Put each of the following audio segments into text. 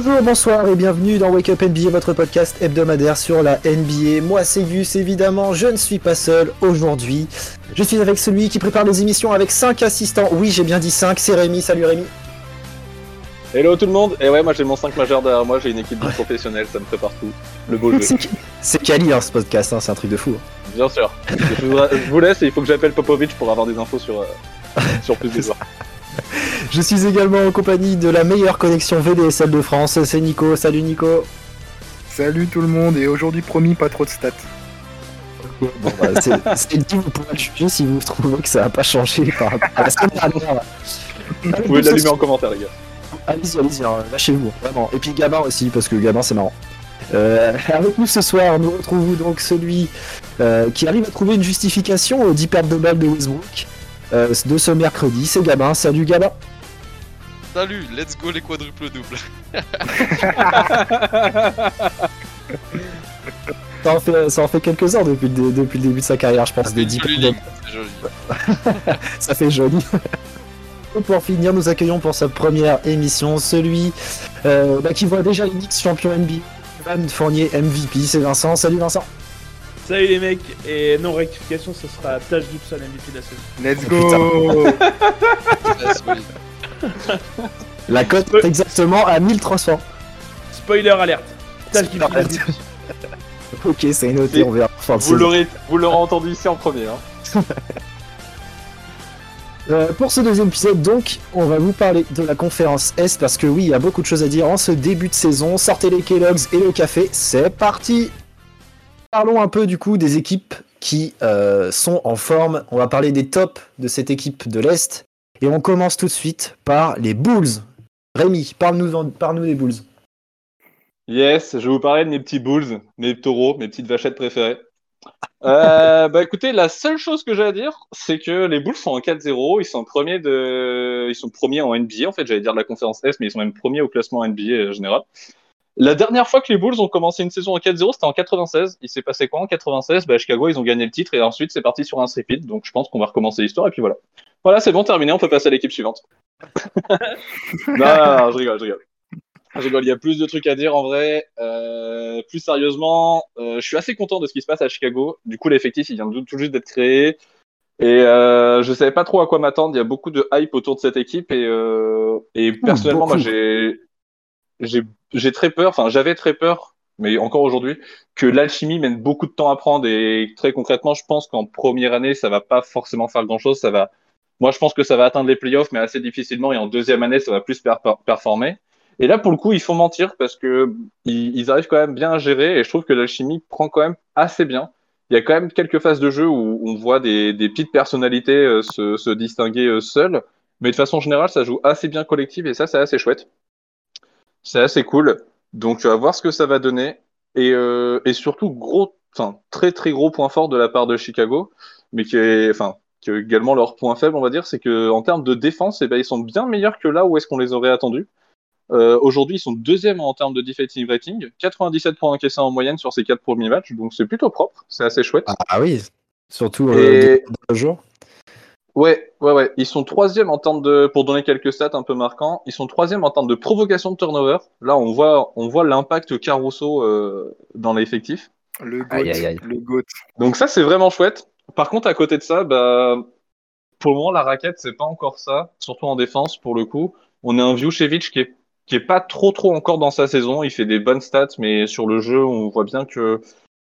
Bonjour, bonsoir et bienvenue dans Wake Up NBA, votre podcast hebdomadaire sur la NBA. Moi c'est Gus, évidemment, je ne suis pas seul aujourd'hui. Je suis avec celui qui prépare les émissions avec 5 assistants. Oui, j'ai bien dit 5, c'est Rémi. Salut Rémi. Hello tout le monde. Et ouais, moi j'ai mon 5 majeur derrière moi, j'ai une équipe de professionnels, ça me prépare tout. Le beau jeu. C'est Kali hein, ce podcast, hein, c'est un truc de fou. Bien sûr. je, vous laisse et il faut que j'appelle Popovic pour avoir des infos sur, euh, sur plus de joueurs. Je suis également en compagnie de la meilleure connexion VDSL de France, c'est Nico. Salut Nico. Salut tout le monde, et aujourd'hui promis pas trop de stats. Bon, bah, c'est dit, vous pourrez le juger si vous trouvez que ça n'a pas changé par rapport à la semaine dernière. Vous pouvez l'allumer en commentaire, les gars. Allez-y, allez-y, hein, lâchez-vous, vraiment. Et puis Gabin aussi, parce que Gabin c'est marrant. Euh, avec nous ce soir, nous retrouvons donc celui euh, qui arrive à trouver une justification aux 10 pertes de balles de Westbrook. Euh, de ce mercredi. C'est Gabin. Salut Gabin. Salut, let's go les quadruples doubles. ça, en fait, ça en fait quelques heures depuis le, depuis le début de sa carrière, je pense. Des 10 joli, ça fait joli. pour finir, nous accueillons pour sa première émission celui euh, bah, qui voit déjà une X champion NBA, Van Fournier MVP. C'est Vincent. Salut Vincent. Salut les mecs, et non rectification, ce sera Taj Gibson MVP de la saison. Let's go La cote est exactement à 1300. Spoiler alerte. Taj Gibson ok, c'est noté, on verra. vous l'aurez, vous l'aurez entendu ici en premier. Hein. Euh, pour ce deuxième épisode, donc, on va vous parler de la conférence S parce que oui, il y a beaucoup de choses à dire en ce début de saison. Sortez les Kellogg's et le café, c'est parti! Parlons un peu du coup des équipes qui euh, sont en forme. On va parler des tops de cette équipe de l'Est. Et on commence tout de suite par les Bulls. Rémi, parle-nous parle des Bulls. Yes, je vais vous parler de mes petits Bulls, mes taureaux, mes petites vachettes préférées. Euh, bah écoutez, la seule chose que j'ai à dire, c'est que les Bulls sont en 4-0, ils sont premiers de, ils sont premiers en NBA en fait, j'allais dire de la conférence S, mais ils sont même premiers au classement NBA général. La dernière fois que les Bulls ont commencé une saison en 4-0, c'était en 96. Il s'est passé quoi en 96 bah, Chicago, ils ont gagné le titre et ensuite c'est parti sur un repeat. Donc je pense qu'on va recommencer l'histoire et puis voilà. Voilà, c'est bon, terminé, on peut passer à l'équipe suivante. non, non, je rigole, je rigole. Je rigole, il y a plus de trucs à dire en vrai. Euh, plus sérieusement, euh, je suis assez content de ce qui se passe à Chicago. Du coup, l'effectif, il vient tout juste d'être créé. Et euh, je savais pas trop à quoi m'attendre. Il y a beaucoup de hype autour de cette équipe et, euh, et personnellement, moi, j'ai j'ai très peur, enfin j'avais très peur, mais encore aujourd'hui, que l'alchimie mène beaucoup de temps à prendre et très concrètement, je pense qu'en première année, ça va pas forcément faire grand chose. Ça va, moi, je pense que ça va atteindre les playoffs, mais assez difficilement. Et en deuxième année, ça va plus performer. Et là, pour le coup, ils font mentir parce que ils, arrivent quand même bien à gérer. Et je trouve que l'alchimie prend quand même assez bien. Il y a quand même quelques phases de jeu où on voit des, petites personnalités euh, se, se, distinguer euh, seules. Mais de façon générale, ça joue assez bien collectif et ça, c'est assez chouette. C'est assez cool. Donc, tu vas voir ce que ça va donner. Et, euh, et surtout, gros, enfin, très très gros point fort de la part de Chicago, mais qui est, enfin, qui est également leur point faible, on va dire, c'est que en termes de défense, eh ben, ils sont bien meilleurs que là où est-ce qu'on les aurait attendus. Euh, Aujourd'hui, ils sont deuxième en termes de defensive rating, 97 points encaissés en moyenne sur ces quatre premiers matchs, donc c'est plutôt propre, c'est assez chouette. Ah, oui, surtout euh, le jour. Ouais, ouais, ouais. Ils sont troisième en termes de, pour donner quelques stats un peu marquants, ils sont troisième en termes de provocation de turnover. Là, on voit, on voit l'impact Caruso euh, dans l'effectif. Le goat, le goat. Donc ça, c'est vraiment chouette. Par contre, à côté de ça, bah, pour le moment, la raquette, c'est pas encore ça, surtout en défense, pour le coup. On a un Vucevic qui est, qui est pas trop, trop encore dans sa saison. Il fait des bonnes stats, mais sur le jeu, on voit bien que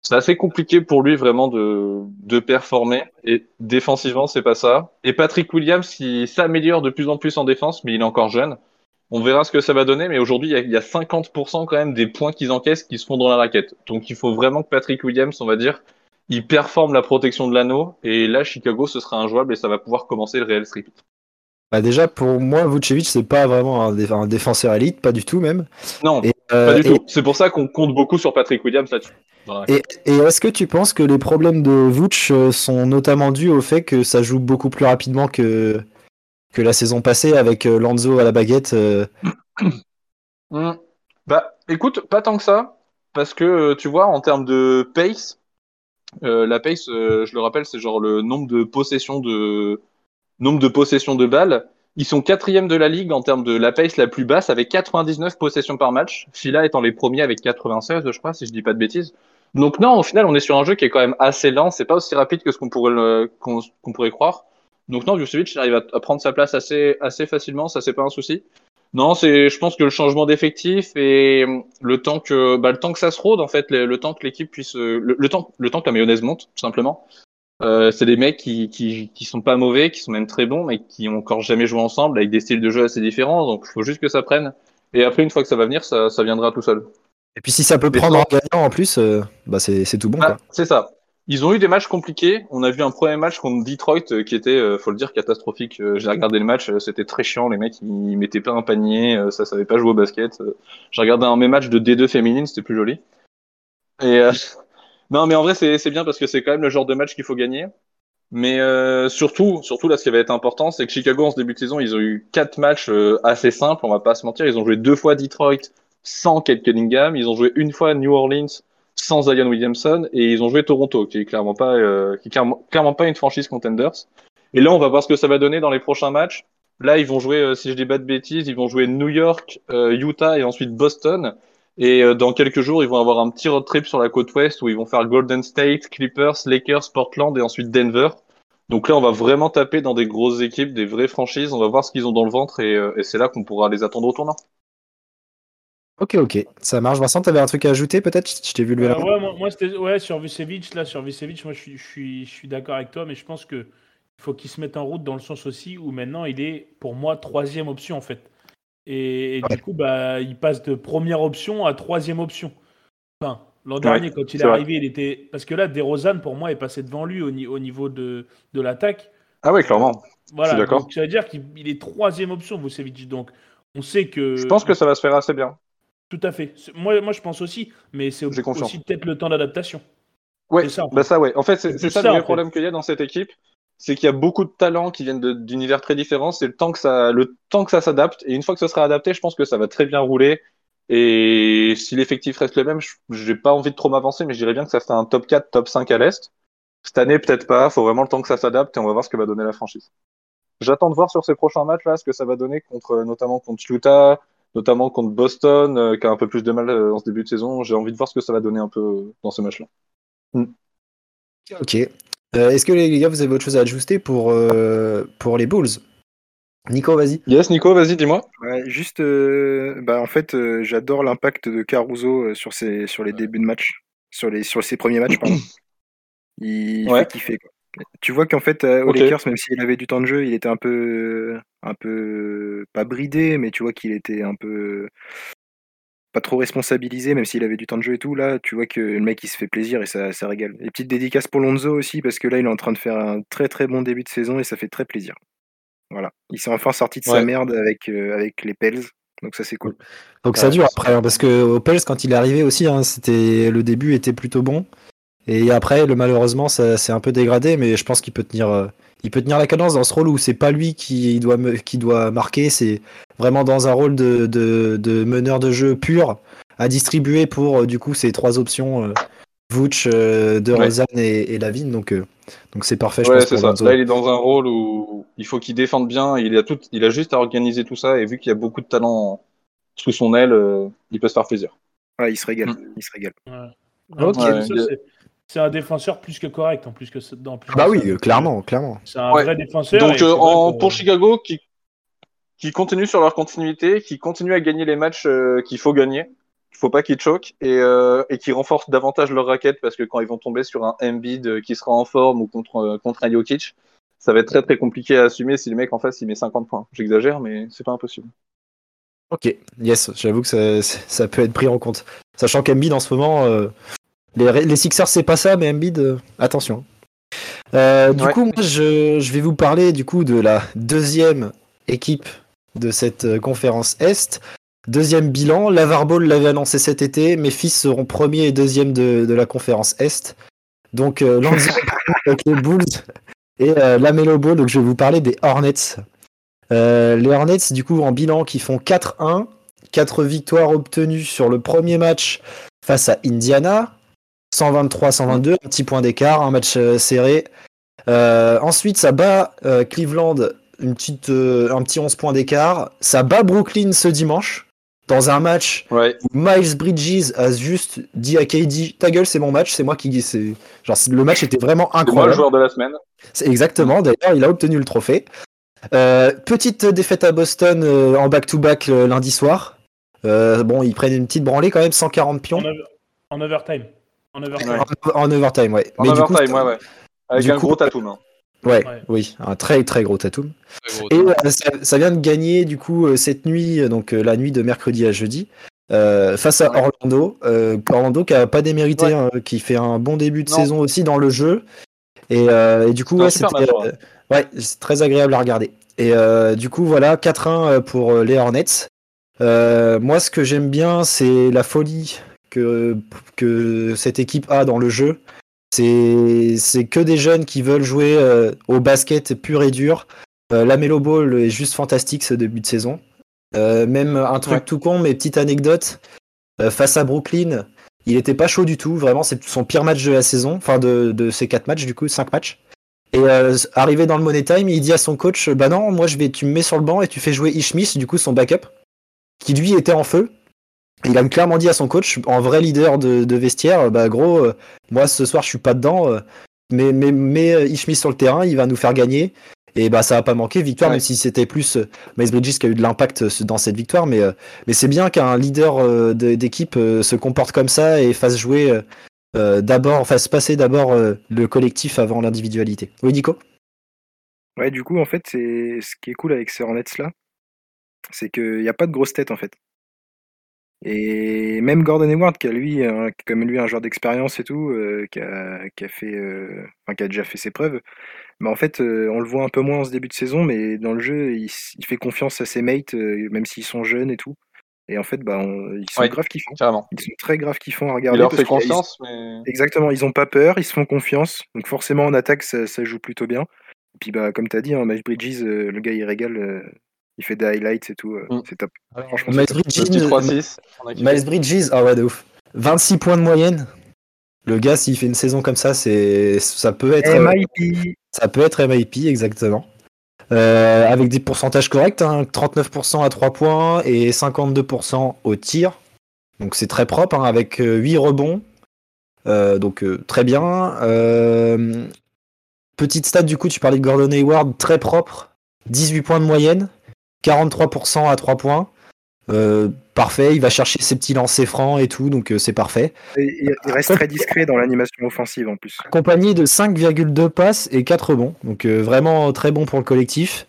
c'est assez compliqué pour lui vraiment de, de performer. Et défensivement, c'est pas ça. Et Patrick Williams, il s'améliore de plus en plus en défense, mais il est encore jeune. On verra ce que ça va donner, mais aujourd'hui, il y a 50% quand même des points qu'ils encaissent qui se font dans la raquette. Donc il faut vraiment que Patrick Williams, on va dire, il performe la protection de l'anneau. Et là, Chicago, ce sera injouable et ça va pouvoir commencer le réel strip. Bah déjà, pour moi, Vucevic, c'est pas vraiment un, défenseur élite, pas du tout même. Non, pas du tout. C'est pour ça qu'on compte beaucoup sur Patrick Williams là-dessus. Et, est-ce que tu penses que les problèmes de Vooch euh, sont notamment dus au fait que ça joue beaucoup plus rapidement que, que la saison passée avec euh, Lanzo à la baguette euh hmm. Bah écoute, pas tant que ça, parce que tu vois, en termes de pace, la pace, je le rappelle, c'est genre le nombre de possessions de nombre de possessions de balles. Ils sont quatrième de la ligue en termes de la pace la plus basse avec 99 possessions par match. Fila étant les premiers avec 96, je crois, si je dis pas de bêtises. Donc non, au final, on est sur un jeu qui est quand même assez lent. C'est pas aussi rapide que ce qu'on pourrait, le- pourrait croire. Donc non, Vucevic arrive à, prendre sa place assez, assez facilement. Ça, c'est pas un souci. Non, c'est, je pense que le changement d'effectif et le temps que, bah, le temps que ça se rôde, en fait, le, temps que l'équipe puisse, le temps, le temps que la mayonnaise monte, tout simplement. Euh, c'est des mecs qui, qui, qui sont pas mauvais, qui sont même très bons, mais qui ont encore jamais joué ensemble avec des styles de jeu assez différents. Donc, il faut juste que ça prenne. Et après, une fois que ça va venir, ça, ça viendra tout seul. Et puis si ça peut prendre en gagnant en plus, euh, bah c'est c'est tout bon. Ah, Quoi. c'est ça. Ils ont eu des matchs compliqués. On a vu un premier match contre Detroit euh, qui était, euh, faut le dire, catastrophique. J'ai regardé le match, c'était très chiant. Les mecs, ils mettaient pas un panier, ça savait pas jouer au basket. J'ai regardé un même match de D2 féminine, c'était plus joli. Et euh, non, mais en vrai, c'est bien parce que c'est quand même le genre de match qu'il faut gagner. Mais euh, surtout, surtout là, ce qui va être important, c'est que Chicago en ce début de saison, ils ont eu quatre matchs euh, assez simples. On va pas se mentir. Ils ont joué deux fois Detroit sans Kate Cunningham. Ils ont joué une fois New Orleans sans Zion Williamson et ils ont joué Toronto, qui est clairement pas, euh, qui est clairement, clairement pas une franchise contenders. Et là, on va voir ce que ça va donner dans les prochains matchs. Là, ils vont jouer, euh, si je dis pas de bêtises, ils vont jouer New York, euh, Utah et ensuite Boston. Et euh, dans quelques jours, ils vont avoir un petit road trip sur la côte ouest où ils vont faire Golden State, Clippers, Lakers, Portland et ensuite Denver. Donc là, on va vraiment taper dans des grosses équipes, des vraies franchises. On va voir ce qu'ils ont dans le ventre et, euh, et c'est là qu'on pourra les attendre au tournant. Ok, ok, ça marche. Vincent, t'avais un truc à ajouter peut-être? Je t'ai vu lever Euh, la main. ouais, moi, moi, c'était ouais, sur Vucevic, là, sur Vucevic, moi je suis, je suis, je suis d'accord avec toi, mais je pense que il faut qu'il se mette en route dans le sens aussi où maintenant il est, pour moi, troisième option en fait. Et, et Ouais. du coup, bah, il passe de première option à troisième option. Enfin, l'an Ouais, dernier, quand il est vrai. arrivé, il était. Parce que là, DeRozan, pour moi, est passé devant lui au, ni- au niveau de, de l'attaque. Ah ouais, clairement. Voilà, suis d'accord. donc ça veut dire qu'il il est troisième option, Vucevic. Donc, on sait que. Je pense que ça va se faire assez bien. Tout à fait. Moi, moi, je pense aussi, mais c'est aussi peut-être le temps d'adaptation. Ouais, ça, en fait. bah ça ouais. En fait, c'est ça, ça, le vrai problème qu'il y a dans cette équipe, c'est qu'il y a beaucoup de talents qui viennent d'univers très différents. C'est le temps que ça, le temps que ça s'adapte. Et une fois que ce sera adapté, je pense que ça va très bien rouler. Et si l'effectif reste le même, je- j'ai pas envie de trop m'avancer, mais je dirais bien que ça fait un top 4, top 5 à l'Est. Cette année, peut-être pas. Faut vraiment le temps que ça s'adapte et on va voir ce que va donner la franchise. J'attends de voir sur ces prochains matchs là ce que ça va donner contre, notamment contre Utah, notamment contre Boston, euh, qui a un peu plus de mal euh, en ce début de saison. J'ai envie de voir ce que ça va donner un peu dans ce match-là. Ok. Euh, Est-ce que les gars, vous avez autre chose à ajuster pour, euh, pour les Bulls? Nico, vas-y. Yes, Nico, vas-y, dis-moi. Ouais, juste, euh, bah, en fait, euh, j'adore l'impact de Caruso sur, ses, sur les débuts de match, sur, les, sur ses premiers matchs, pardon. Il Ouais. fait kiffer. Quoi. Tu vois qu'en fait, euh, Ok. Lakers, même s'il avait du temps de jeu, il était un peu, un peu, pas bridé, mais tu vois qu'il était un peu, pas trop responsabilisé, même s'il avait du temps de jeu et tout. Là, tu vois que le mec, il se fait plaisir et ça, ça régale. Et petite dédicace pour Lonzo aussi, parce que là, il est en train de faire un très très bon début de saison et ça fait très plaisir. Voilà. Il s'est enfin sorti de sa merde avec, euh, avec les Pels. Donc ça, c'est cool. Que ça Ouais, dure après, hein, parce que au Pels, quand il est arrivé aussi, hein, c'était le début était plutôt bon. Et après, le, malheureusement, ça s'est un peu dégradé, mais je pense qu'il peut tenir, euh, il peut tenir la cadence dans ce rôle où c'est pas lui qui doit, me- qui doit marquer, c'est vraiment dans un rôle de, de, de meneur de jeu pur à distribuer pour euh, du coup ces trois options, euh, Vooch, euh, De Ouais. Rozan et, et Lavine. Donc, euh, donc c'est parfait, je Ouais, pense. ça. Là, il est dans un rôle où il faut qu'il défende bien. Il a tout, il a juste à organiser tout ça. Et vu qu'il y a beaucoup de talent sous son aile, euh, il peut se faire plaisir. Ouais, il se régale. Mm. Il se régale. Ouais. Ça, Ouais. C'est- un défenseur plus que correct en plus que ce- dans plus Bah que oui, ça. clairement, clairement. C'est un Ouais. vrai défenseur. Donc, euh, en, pour Chicago, qui, qui continue sur leur continuité, qui continue à gagner les matchs euh, qu'il faut gagner. Il faut pas qu'ils choquent et, euh, et qui renforcent davantage leur raquette parce que quand ils vont tomber sur un Embiid qui sera en forme ou contre, euh, contre un Jokic, ça va être très très compliqué à assumer si le mec en face il met 50 points. J'exagère, mais c'est pas impossible. Ok, yes, j'avoue que ça, ça peut être pris en compte. Sachant qu'Embiid en ce moment, euh, les, les Sixers c'est pas ça, mais Embiid, euh, attention. Euh, du Ouais. coup, moi je, je vais vous parler du coup de la deuxième équipe de cette euh, conférence Est. Deuxième bilan, Lavar Ball l'avait annoncé cet été, mes fils seront premier et deuxième de, de la conférence Est. Donc euh, avec les Bulls et euh, la Melo Ball, donc je vais vous parler des Hornets. Euh, les Hornets, du coup, en bilan, qui font 4-1, 4 victoires obtenues sur le premier match face à Indiana, 123-122, un petit point d'écart, un match euh, serré. Euh, ensuite, ça bat euh, Cleveland une petite, euh, un petit 11 points d'écart. Ça bat Brooklyn ce dimanche dans un match Ouais. où Miles Bridges a juste dit à KD ta gueule c'est mon match, c'est moi qui c'est genre c'est- le match était vraiment C'est moi le incroyable. joueur de la semaine. C'est exactement. D'ailleurs, il a obtenu le trophée. Euh, petite défaite à Boston euh, en back-to-back euh, lundi soir. Euh, bon, ils prennent une petite branlée quand même, 140 pions En, over- en overtime. En overtime. Ouais. en, en overtime, ouais. En Mais du coup, overtime, ouais, ouais. Avec du un coup- gros tatou, hein. ouais, Ouais. oui, un très très gros tatou. Très gros. Et euh, ça, ça vient de gagner du coup euh, cette nuit, euh, donc euh, la nuit de mercredi à jeudi, euh, face à Ouais. Orlando. Euh, Orlando qui a pas démérité, Ouais. hein, qui fait un bon début de Non. saison aussi dans le jeu. Et, euh, et du coup, C'est un ouais, euh, c'est très agréable à regarder. Et euh, du coup, voilà, 4-1 pour euh, les Hornets. Euh, moi, ce que j'aime bien, c'est la folie que, que cette équipe a dans le jeu. C'est que des jeunes qui veulent jouer euh, au basket pur et dur. Euh, la Melo Ball est juste fantastique ce début de saison. Euh, même un truc Ouais. tout con, mais petite anecdote. euh, face à Brooklyn, il était pas chaud du tout. Vraiment, c'est son pire match de la saison. Enfin, de, de ces quatre matchs, du coup, cinq matchs. Et arrivé dans le Money Time, il dit à son coach Bah non, moi je vais, tu me mets sur le banc et tu fais jouer Ishmis, du coup, son backup, qui lui était en feu. Il a clairement dit à son coach, en vrai leader de, de vestiaire, bah gros, euh, moi ce soir je suis pas dedans, euh, mais, mais, mais euh, Ishmis sur le terrain, il va nous faire gagner. Et bah ça a pas manqué, victoire, Ouais. même si c'était plus euh, Miles Bridges qui a eu de l'impact euh, dans cette victoire, mais, euh, mais c'est bien qu'un leader euh, de- d'équipe euh, se comporte comme ça et fasse jouer d'abord, fasse passer d'abord euh, le collectif avant l'individualité. Oui, Nico? Ouais, du coup, en fait, c'est ce qui est cool avec ces Hornets là, c'est qu'il n'y a pas de grosse tête en fait. Et même Gordon Hayward, qui a lui, un- comme lui, un joueur d'expérience et tout, euh, qui, a, qui a fait, euh, enfin, qui a déjà fait ses preuves. Mais en fait, euh, on le voit un peu moins en ce début de saison, mais dans le jeu, il, s- il fait confiance à ses mates, euh, même s'ils sont jeunes et tout. Et en fait, bah, on- ils sont Ouais. grave kiffants. Carrément. Ils sont très grave kiffants à Il regarder. leur parce fait confiance, mais. Exactement, ils ont pas peur, ils se font confiance. Donc forcément en attaque ça, ça joue plutôt bien. Et puis bah comme t'as dit, hein, Miles Bridges, euh, le gars il régale, euh, il fait des highlights et tout, euh, Mm. c'est top. Franchement, Miles c'est top. Le petit Bridges, 3-6. on a kiffé. Miles Bridges, ah ouais, de ouf. 26 points de moyenne. Le gars, s'il fait une saison comme ça, c'est ça peut être euh, MIP. ça peut être MIP exactement. Euh, avec des pourcentages corrects, hein, 39% à 3 points et 52% au tir. Donc c'est très propre, hein, avec euh, 8 rebonds. Euh, donc euh, très bien. Euh, petite stat du coup, tu parlais de Gordon Hayward, très propre. 18 points de moyenne, 43% à 3 points. Euh, parfait, il va chercher ses petits lancers francs et tout, donc euh, c'est parfait. Et il il reste très discret dans l'animation offensive en plus. accompagné de 5,2 passes et 4 rebonds. Donc euh, vraiment très bon pour le collectif.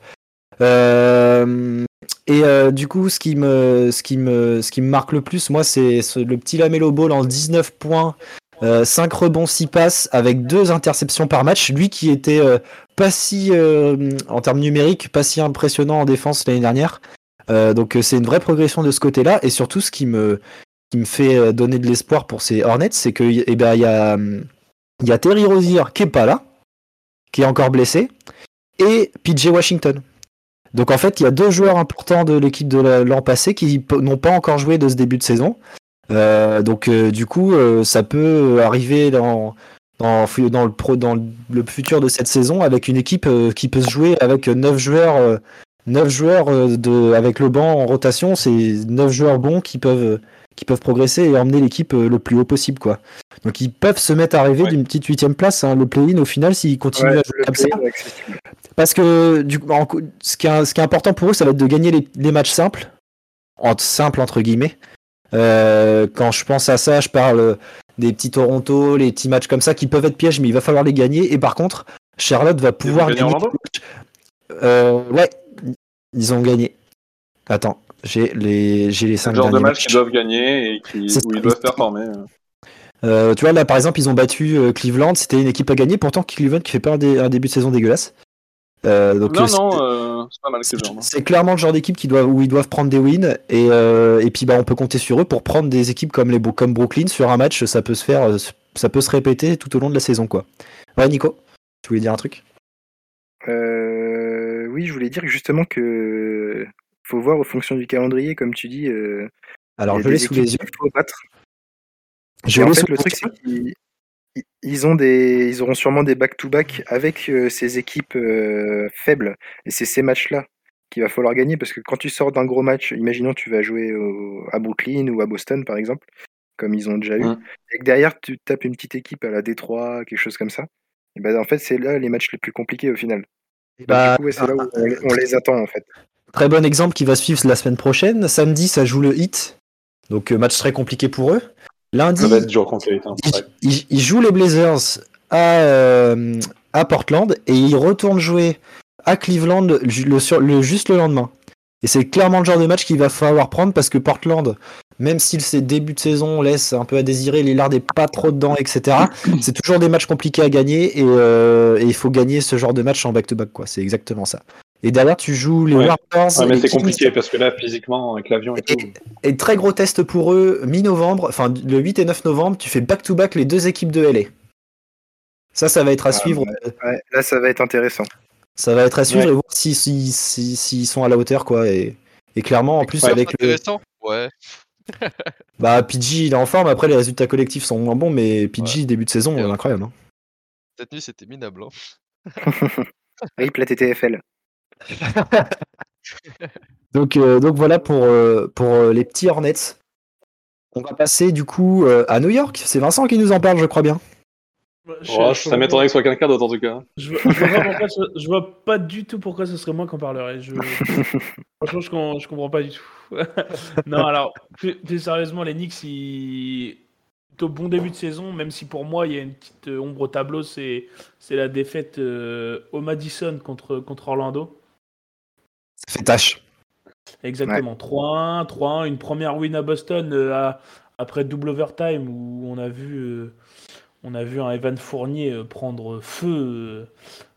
Et du coup, ce qui, me, ce, qui me, ce qui me marque le plus, moi, c'est ce- le petit Lamelo Ball en 19 points, euh, 5 rebonds, 6 passes, avec 2 interceptions par match. Lui qui était euh, pas si, euh, en termes numériques, pas si impressionnant en défense l'année dernière. Euh, donc euh, c'est une vraie progression de ce côté-là. Et surtout, ce qui me, qui me fait euh, donner de l'espoir pour ces Hornets, c'est que eh ben, y a, y a Terry Rozier qui est pas là, qui est encore blessé, et PJ Washington. Donc en fait, il y a deux joueurs importants de l'équipe de la- l'an passé qui n'ont pas encore joué de ce début de saison. Euh, donc euh, du coup, euh, ça peut arriver dans, dans, fu- dans le pro, dans le futur de cette saison avec une équipe qui peut se jouer avec 9 joueurs, euh, 9 joueurs de, avec le banc en rotation. C'est 9 joueurs bons qui peuvent, qui peuvent progresser et emmener l'équipe le plus haut possible. quoi. Donc ils peuvent se mettre à rêver Ouais. d'une petite huitième place, hein, le play-in au final, s'ils continuent Ouais, à jouer comme ça. Parce que du coup, en ce, qui est, ce qui est important pour eux, ça va être de gagner les, les matchs simples, entre simples entre guillemets. Euh, quand je pense à ça, je parle des petits Toronto, les petits matchs comme ça qui peuvent être pièges, mais il va falloir les gagner. Et par contre, Charlotte va pouvoir gagner. Euh, ouais, ils ont gagné. Attends, j'ai les, j'ai les cinq le genre de matchs. qu'ils doivent gagner et qui, où ils doivent performer. Euh, tu vois, là, par exemple, ils ont battu euh, Cleveland. C'était une équipe à gagner. Pourtant, Cleveland qui fait pas un, dé- un début de saison dégueulasse. Euh, donc, Non, non, c'est- euh, c'est pas mal c'est Cleveland. c'est clairement le genre d'équipe qui doivent, où ils doivent prendre des wins. Et, euh, et puis, bah, on peut compter sur eux pour prendre des équipes comme, les, comme Brooklyn sur un match. Ça peut se faire, euh, ça peut se répéter tout au long de la saison, quoi. Ouais, Nico, tu voulais dire un truc? Euh, oui, je voulais dire justement que faut voir aux fonctions du calendrier, comme tu dis. euh, Alors, je l'ai sous les yeux. faut battre. Je en l'ai fait, sous le les truc, c'est ils ont des, ils auront sûrement des back-to-back avec euh, ces équipes euh, faibles. Et c'est ces matchs-là qu'il va falloir gagner parce que quand tu sors d'un gros match, imaginons tu vas jouer au- à Brooklyn ou à Boston par exemple, comme ils ont déjà eu, Mm. et que derrière tu tapes une petite équipe à la Détroit, quelque chose comme ça. Et ben en fait c'est là les matchs les plus compliqués au final. Et bah, du coup, ouais, c'est là où on, les- on les attend en fait. Très bon exemple qui va suivre la semaine prochaine. Samedi, ça joue le hit. Donc, euh, match très compliqué pour eux. Lundi, Ça va être dur contre les ils, jouent Blazers à, euh, à Portland et ils retournent jouer à Cleveland le, le- sur- le- juste le lendemain. Et c'est clairement le genre de match qu'il va falloir prendre parce que Portland, même si ses débuts de saison laissent un peu à désirer, Lillard n'est pas trop dedans, etc. c'est toujours des matchs compliqués à gagner et, euh, et il faut gagner ce genre de match en back-to-back. quoi. C'est exactement ça. Et derrière, tu joues les Ouais. Warriors. Ouais, mais c'est compliqué parce que là, physiquement, avec l'avion et tout. Et très gros test pour eux, mi-novembre, enfin le 8 et 9 novembre, tu fais back-to-back les deux équipes de LA. Ça, ça va être à Ah, suivre. Ouais, là ça va être intéressant. Ça va être à suivre Ouais. et voir s'ils si, si, s'ils sont à la hauteur, quoi. Et, et clairement, en plus, Ouais. avec le. Intéressant Ouais. Bah, PG, il est en forme. Après, les résultats collectifs sont moins bons, mais PG, début de saison, Et, euh, euh, incroyable. hein. Cette nuit, c'était minable. hein. Rip la TTFL. Donc, euh, donc voilà pour, euh, pour euh, les petits Hornets. On va passer du coup euh, à New York. C'est Vincent qui nous en parle, je crois bien. Bah, je- Oh, je- ça m'étonnerait que ce soit quelqu'un d'autre en tout cas. Je vois, je vois pas pourquoi ce- je vois pas du tout pourquoi ce serait moi qui en parlerais. Je... Franchement, je, com- je comprends pas du tout. non, alors, plus, plus sérieusement, les Knicks, ils... plutôt bon début de saison, même si pour moi, il y a une petite ombre au tableau, c'est c'est la défaite euh, au Madison contre, contre Orlando. Ça fait tâche. Exactement, 3-1, 3-1, une première win à Boston euh, à- après double overtime où on a vu, euh, on a vu un Evan Fournier euh, prendre feu euh,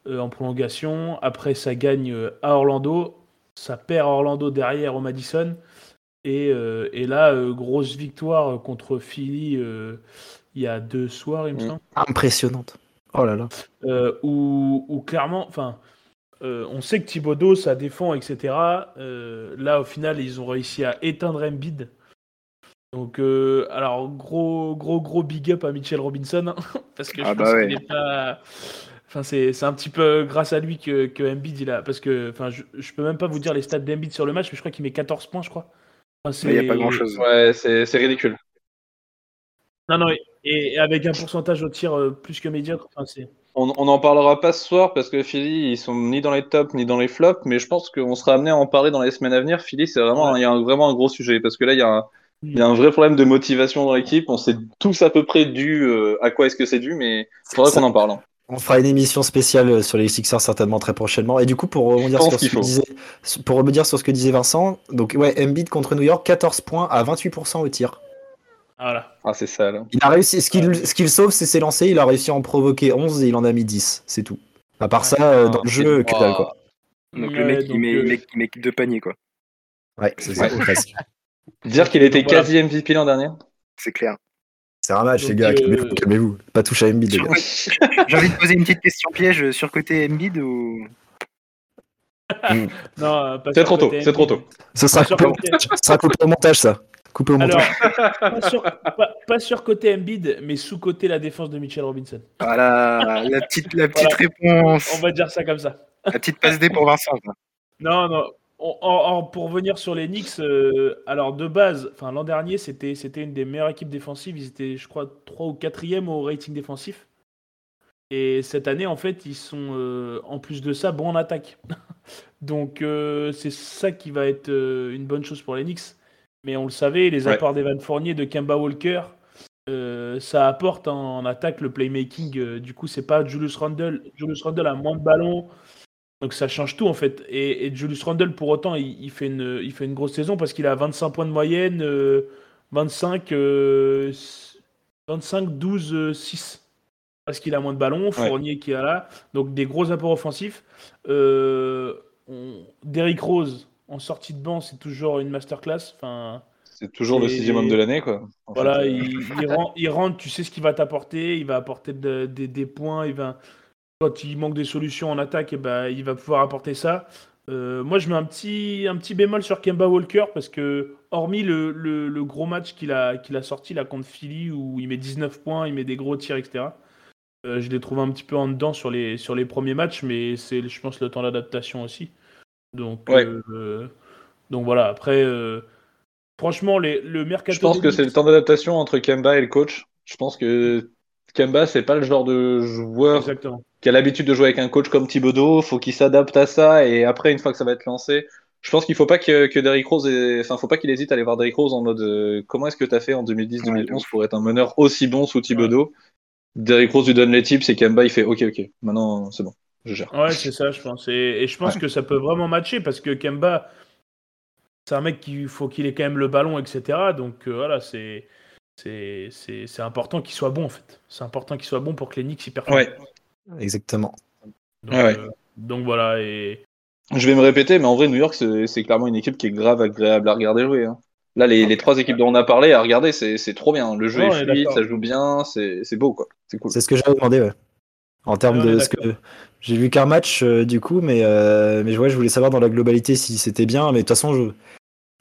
euh, en prolongation. Après, ça gagne euh, à Orlando, ça perd à Orlando derrière au Madison. Et, euh, et là, euh, grosse victoire contre Philly euh, il y a deux soirs, il me Mm. semble. Impressionnante. Oh là là. Euh, où, où clairement, enfin, euh, on sait que Thibodeau, ça défend, etc. Euh, là, au final, ils ont réussi à éteindre Embiid. Donc, euh, alors, gros, gros, gros big up à Mitchell Robinson, hein, parce que je Ah pense bah ouais. qu'il est pas. Enfin, c'est c'est un petit peu grâce à lui que, que Embiid, il a. Parce que, enfin, je, je peux même pas vous dire les stats d'Embiid sur le match, mais je crois qu'il met 14 points, je crois. Enfin, Il n'y a c'est- pas grand chose. Ouais, c'est c'est ridicule. Non, non, et, et avec un pourcentage au tir euh, plus que médiocre. Enfin, c'est. On n'en parlera pas ce soir parce que Philly, ils sont ni dans les tops ni dans les flops, mais je pense qu'on sera amené à en parler dans les semaines à venir. Philly, c'est vraiment, il y a un- vraiment un gros sujet parce que là, il y a un, il y a un vrai problème de motivation dans l'équipe. On sait tous à peu près dû euh, à quoi est-ce que c'est dû, mais il faudrait qu'on en parle. On fera une émission spéciale sur les Sixers certainement très prochainement. Et du coup, pour rebondir, sur ce, que disait, pour rebondir sur ce que disait Vincent, donc ouais, Embiid contre New York, 14 points à 28% au tir. Voilà. Ah, c'est ça, là. Il a réussi, ce qu'il ce qu'il sauve, c'est ses lancers. Il a réussi à en provoquer 11 et il en a mis 10. C'est tout. À part ça, euh, dans le jeu, que dalle quoi. Donc Ouais, le mec, il donc, met, euh, il met- il met deux paniers, quoi. Ouais, c'est ça, Ouais. presque. Dire qu'il était Donc, voilà. quasi MVP l'an dernier. C'est clair. C'est un match, Donc, les gars. euh, Calmez-vous, calmez-vous. Pas touche à Embiid, les gars. J'ai envie de poser une petite question piège sur côté Embiid ou? Non, euh, pas C'est sur trop tôt, côté c'est trop tôt. Ce sera coupé, ce coupé au montage, ça. Coupé au Alors, montage. pas sur, pas- pas sur côté Embiid, mais sous côté la défense de Mitchell Robinson. Voilà, la petite, la petite Voilà. réponse, On va dire ça comme ça. la petite passe D pour Vincent. Non, non. on- pour revenir sur les Knicks, euh, alors de base, enfin l'an dernier, c'était c'était une des meilleures équipes défensives. Ils étaient, je crois, 3 ou 4e au rating défensif. Et cette année, en fait, ils sont, euh, en plus de ça, bons en attaque. Donc, euh, c'est ça qui va être euh, une bonne chose pour les Knicks. Mais on le savait, les Ouais. apports d'Evan Fournier, de Kemba Walker, euh, ça apporte en, en attaque le playmaking. euh, du coup, c'est pas Julius Randle. Julius Randle a moins de ballons. Donc ça change tout en fait. Et, et Julius Randle, pour autant, il, il fait, une, il fait une grosse saison parce qu'il a 25 points de moyenne, euh, 25, euh, 25, 12, euh, 6. Parce qu'il a moins de ballons, Fournier qui est là. Donc des gros apports offensifs. Euh, on- Derrick Rose, en sortie de banc, c'est toujours une masterclass. Enfin, C'est toujours le sixième homme de l'année, quoi. Voilà, il, il rentre, il rentre, tu sais ce qu'il va t'apporter, il va apporter de- des- des points, il va, quand il manque des solutions en attaque, eh ben, il va pouvoir apporter ça. Euh, moi, je mets un petit, un petit bémol sur Kemba Walker parce que, hormis le, le- le gros match qu'il a, qu'il a sorti là contre Philly où il met 19 points, il met des gros tirs, etc. euh, je l'ai trouvé un petit peu en dedans sur les, sur les premiers matchs, mais c'est, je pense, le temps d'adaptation aussi. Donc, Ouais. euh, donc voilà. Après, euh, franchement, les, le mercato. Je pense que c'est le temps d'adaptation entre Kemba et le coach. Je pense que Kemba, c'est pas le genre de joueur Exactement. qui a l'habitude de jouer avec un coach comme Thibodeau. Faut qu'il s'adapte à ça et après, une fois que ça va être lancé, je pense qu'il faut pas que, que Derrick Rose, ait- enfin, faut pas qu'il hésite à aller voir Derrick Rose en mode euh, comment est-ce que t'as fait en 2010-2011 pour être un meneur aussi bon sous Thibodeau? Derrick Rose lui donne les tips et Kemba il fait ok ok maintenant c'est bon je gère. Ouais, c'est ça, je pense. Et, et je pense que ça peut vraiment matcher parce que Kemba, c'est un mec qui faut qu'il ait quand même le ballon, etc. Donc euh, voilà, c'est c'est c'est c'est important qu'il soit bon en fait. C'est important qu'il soit bon pour que les Knicks y performent. Ouais. Exactement. Donc, Ouais, ouais. euh, donc voilà et Je vais me répéter mais en vrai New York c'est clairement une équipe qui est grave agréable à regarder jouer. hein. Là les, les trois équipes dont on a parlé à regarder c'est c'est trop bien. Le jeu est fluide, ça joue bien, c'est c'est beau quoi. C'est cool. C'est ce que j'avais demandé, ouais. En termes Ouais, est de ce que j'ai vu qu'un match euh, du coup, mais euh, mais ouais, je voulais savoir dans la globalité si c'était bien. Mais de toute façon, je...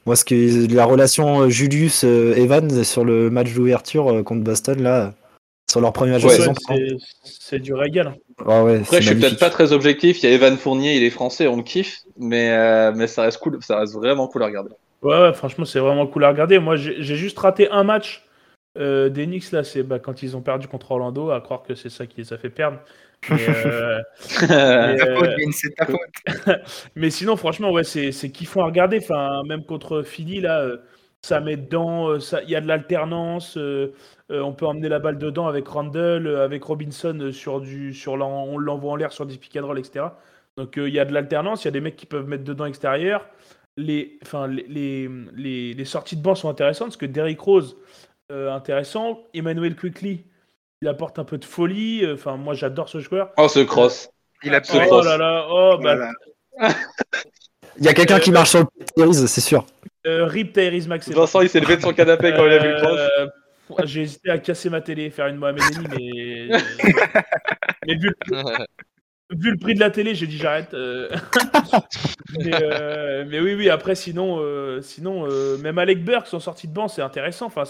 moi, ce que la relation euh, Julius euh, Evans sur le match d'ouverture euh, contre Boston là, sur leur premier match Ouais. de saison. c'est c'est du régal. hein. Ah ouais, Après, c'est je suis peut-être pas très objectif. Il y a Evan Fournier, il est français, on le kiffe, mais, euh, mais ça reste cool, ça reste vraiment cool à regarder. Ouais, ouais, franchement, c'est vraiment cool à regarder. Moi, j'ai j'ai juste raté un match euh, des Knicks là, c'est bah, quand ils ont perdu contre Orlando, à croire que c'est ça qui les a fait perdre. Mais, euh, mais, Ta euh, faute, Vince, c'est ta faute. Mais sinon, franchement, ouais, c'est c'est kiffant à regarder. Enfin, même contre Philly, là, euh, ça met dedans, euh, ça- il y a de l'alternance. euh, on peut emmener la balle dedans avec Randall, avec Robinson sur du, sur on l'envoie en l'air sur des pick and roll, etc. Donc euh, il y a de l'alternance, il y a des mecs qui peuvent mettre dedans extérieur. Les, enfin, les, les, les- les sorties de banc sont intéressantes parce que Derrick Rose, intéressant. Emmanuel Quickly, il apporte un peu de folie. euh, Enfin, moi, j'adore ce joueur. Oh, ce cross. Il a Ce Oh cross. là là, oh bah. Il y a quelqu'un qui marche sur le Tyrese, c'est sûr. euh, Rip Tyrese Maxey. Vincent, il s'est levé de son canapé quand il a vu le cross. Euh, J'ai hésité à casser ma télé faire une Mohamed Ali, mais, mais vu, le, vu le prix de la télé, j'ai dit j'arrête. euh. mais, euh, mais oui, oui, après, sinon, euh, sinon euh, même Alec Burks, son sortie de banc, c'est intéressant. Enfin,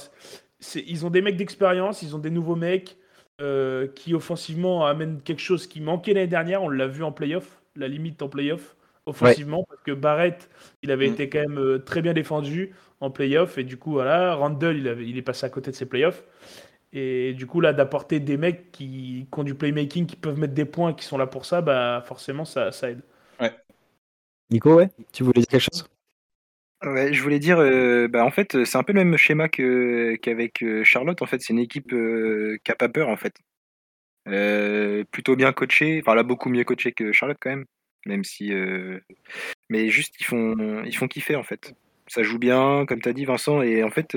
ils ont des mecs d'expérience, ils ont des nouveaux mecs euh, qui offensivement amènent quelque chose qui manquait l'année dernière. On l'a vu en playoff, la limite en playoff offensivement, parce que Barrett, il avait Mm. été quand même euh, très bien défendu en playoff, et du coup, voilà, Randall, il, avait, il est passé à côté de ses playoffs. Et du coup, là, d'apporter des mecs qui, qui ont du playmaking, qui peuvent mettre des points, qui sont là pour ça, bah forcément, ça, ça aide. Nico, ouais, tu voulais dire quelque chose? Ouais, je voulais dire, euh, bah, en fait, euh, c'est un peu le même schéma que, qu'avec euh, Charlotte. En fait, c'est une équipe qui a pas peur, en fait. Plutôt bien coachée. Enfin, a beaucoup mieux coaché que Charlotte, quand même. Même si. Mais juste, ils font, ils font kiffer, en fait. Ça joue bien, comme tu as dit, Vincent. Et en fait,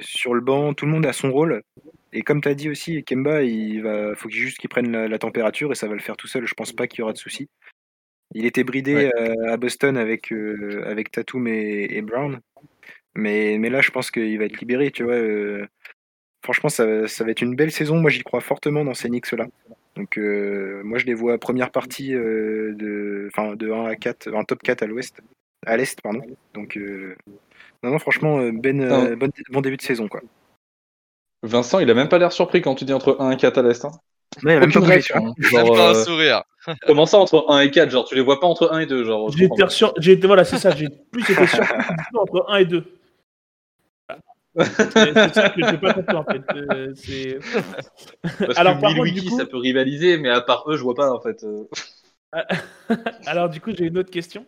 sur le banc, tout le monde a son rôle. Et comme tu as dit aussi, Kemba, il va, faut juste qu'il prenne la, la température et ça va le faire tout seul. Je pense pas qu'il y aura de soucis. Il était bridé Ouais. euh, à Boston avec, euh, avec Tatum et, et Brown. Mais, mais là, je pense qu'il va être libéré, tu vois. euh. franchement, ça, ça va être une belle saison. Moi, j'y crois fortement dans ces Knicks-là. Donc, moi, je les vois première partie de, de 1 à 4, un top 4 à l'ouest, à l'est, pardon. Donc, non, non, franchement, ben, bon, bon début de saison, quoi. Vincent, il a même pas l'air surpris quand tu dis entre 1 et 4 à l'est. hein. Ouais, il a même pas bougé. Même pas un euh, sourire. comment ça entre 1 et 4 Genre, tu les vois pas entre 1 et 2 genre, j'ai été- voilà, c'est ça, j'ai plus été surpris entre 1 et 2. C'est ça que j'ai pas compris en fait. Euh, c'est- Parce Alors, que par contre, Milwaukee, du coup- ça peut rivaliser, mais à part eux, je vois pas en fait. euh. Alors du coup, j'ai une autre question.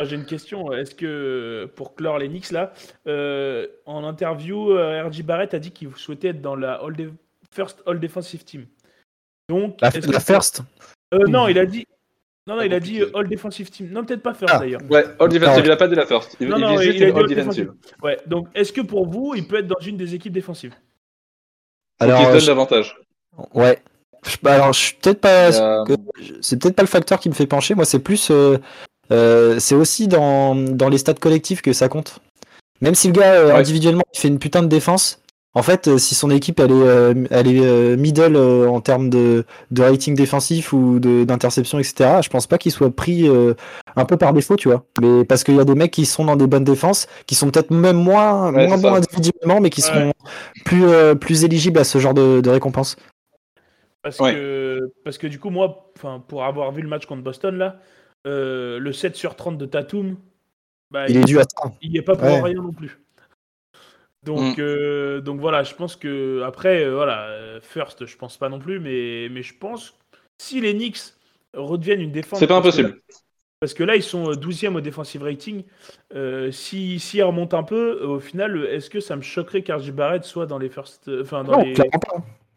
J'ai une question. Est-ce que pour clore les Knicks là, euh, en interview, RJ Barrett a dit qu'il souhaitait être dans la all de- first All Defensive Team. Donc, La, first Euh, non, il a dit. Non, non, il a dit euh, All Defensive Team. Non, peut-être pas first Ah. d'ailleurs. Ouais, All Defensive, il a pas dit la first. Il, Non, il non, il- il a dit All Defensive. Ouais. Donc, est-ce que pour vous, il peut être dans une des équipes défensives? Alors, se euh, donne je- davantage. ouais. Je- bah, alors, je suis peut-être pas. Euh, C'est peut-être pas le facteur qui me fait pencher. Moi, c'est plus. euh, euh, c'est aussi dans, dans les stats collectifs que ça compte. Même si le gars, euh, Ouais. individuellement, il fait une putain de défense, En fait, euh, si son équipe elle est, euh, elle est euh, middle en termes de, de rating défensif ou de- d'interception, etc., je pense pas qu'il soit pris euh, un peu par défaut, tu vois. Mais parce qu'il y a des mecs qui sont dans des bonnes défenses, qui sont peut-être même moins, Ouais, moins bons individuellement, mais qui Ouais. seront plus, euh, plus éligibles à ce genre de, de récompense. Parce, Ouais. que, parce que du coup, moi, enfin, pour avoir vu le match contre Boston, là, euh, le 7 sur 30 de Tatum, bah, Il est dû à ça. il n'y est pas pour Ouais. rien non plus. Donc, Mm. euh, donc voilà, je pense que après, euh, voilà, euh, first, je pense pas non plus, mais, mais je pense si les Knicks redeviennent une défense. C'est pas parce que là- impossible. Parce que là, ils sont euh, 12e au defensive rating. Euh, si, si ils remontent un peu, au final, est-ce que ça me choquerait qu'Archie Barrett soit dans les first, enfin dans, Non, les,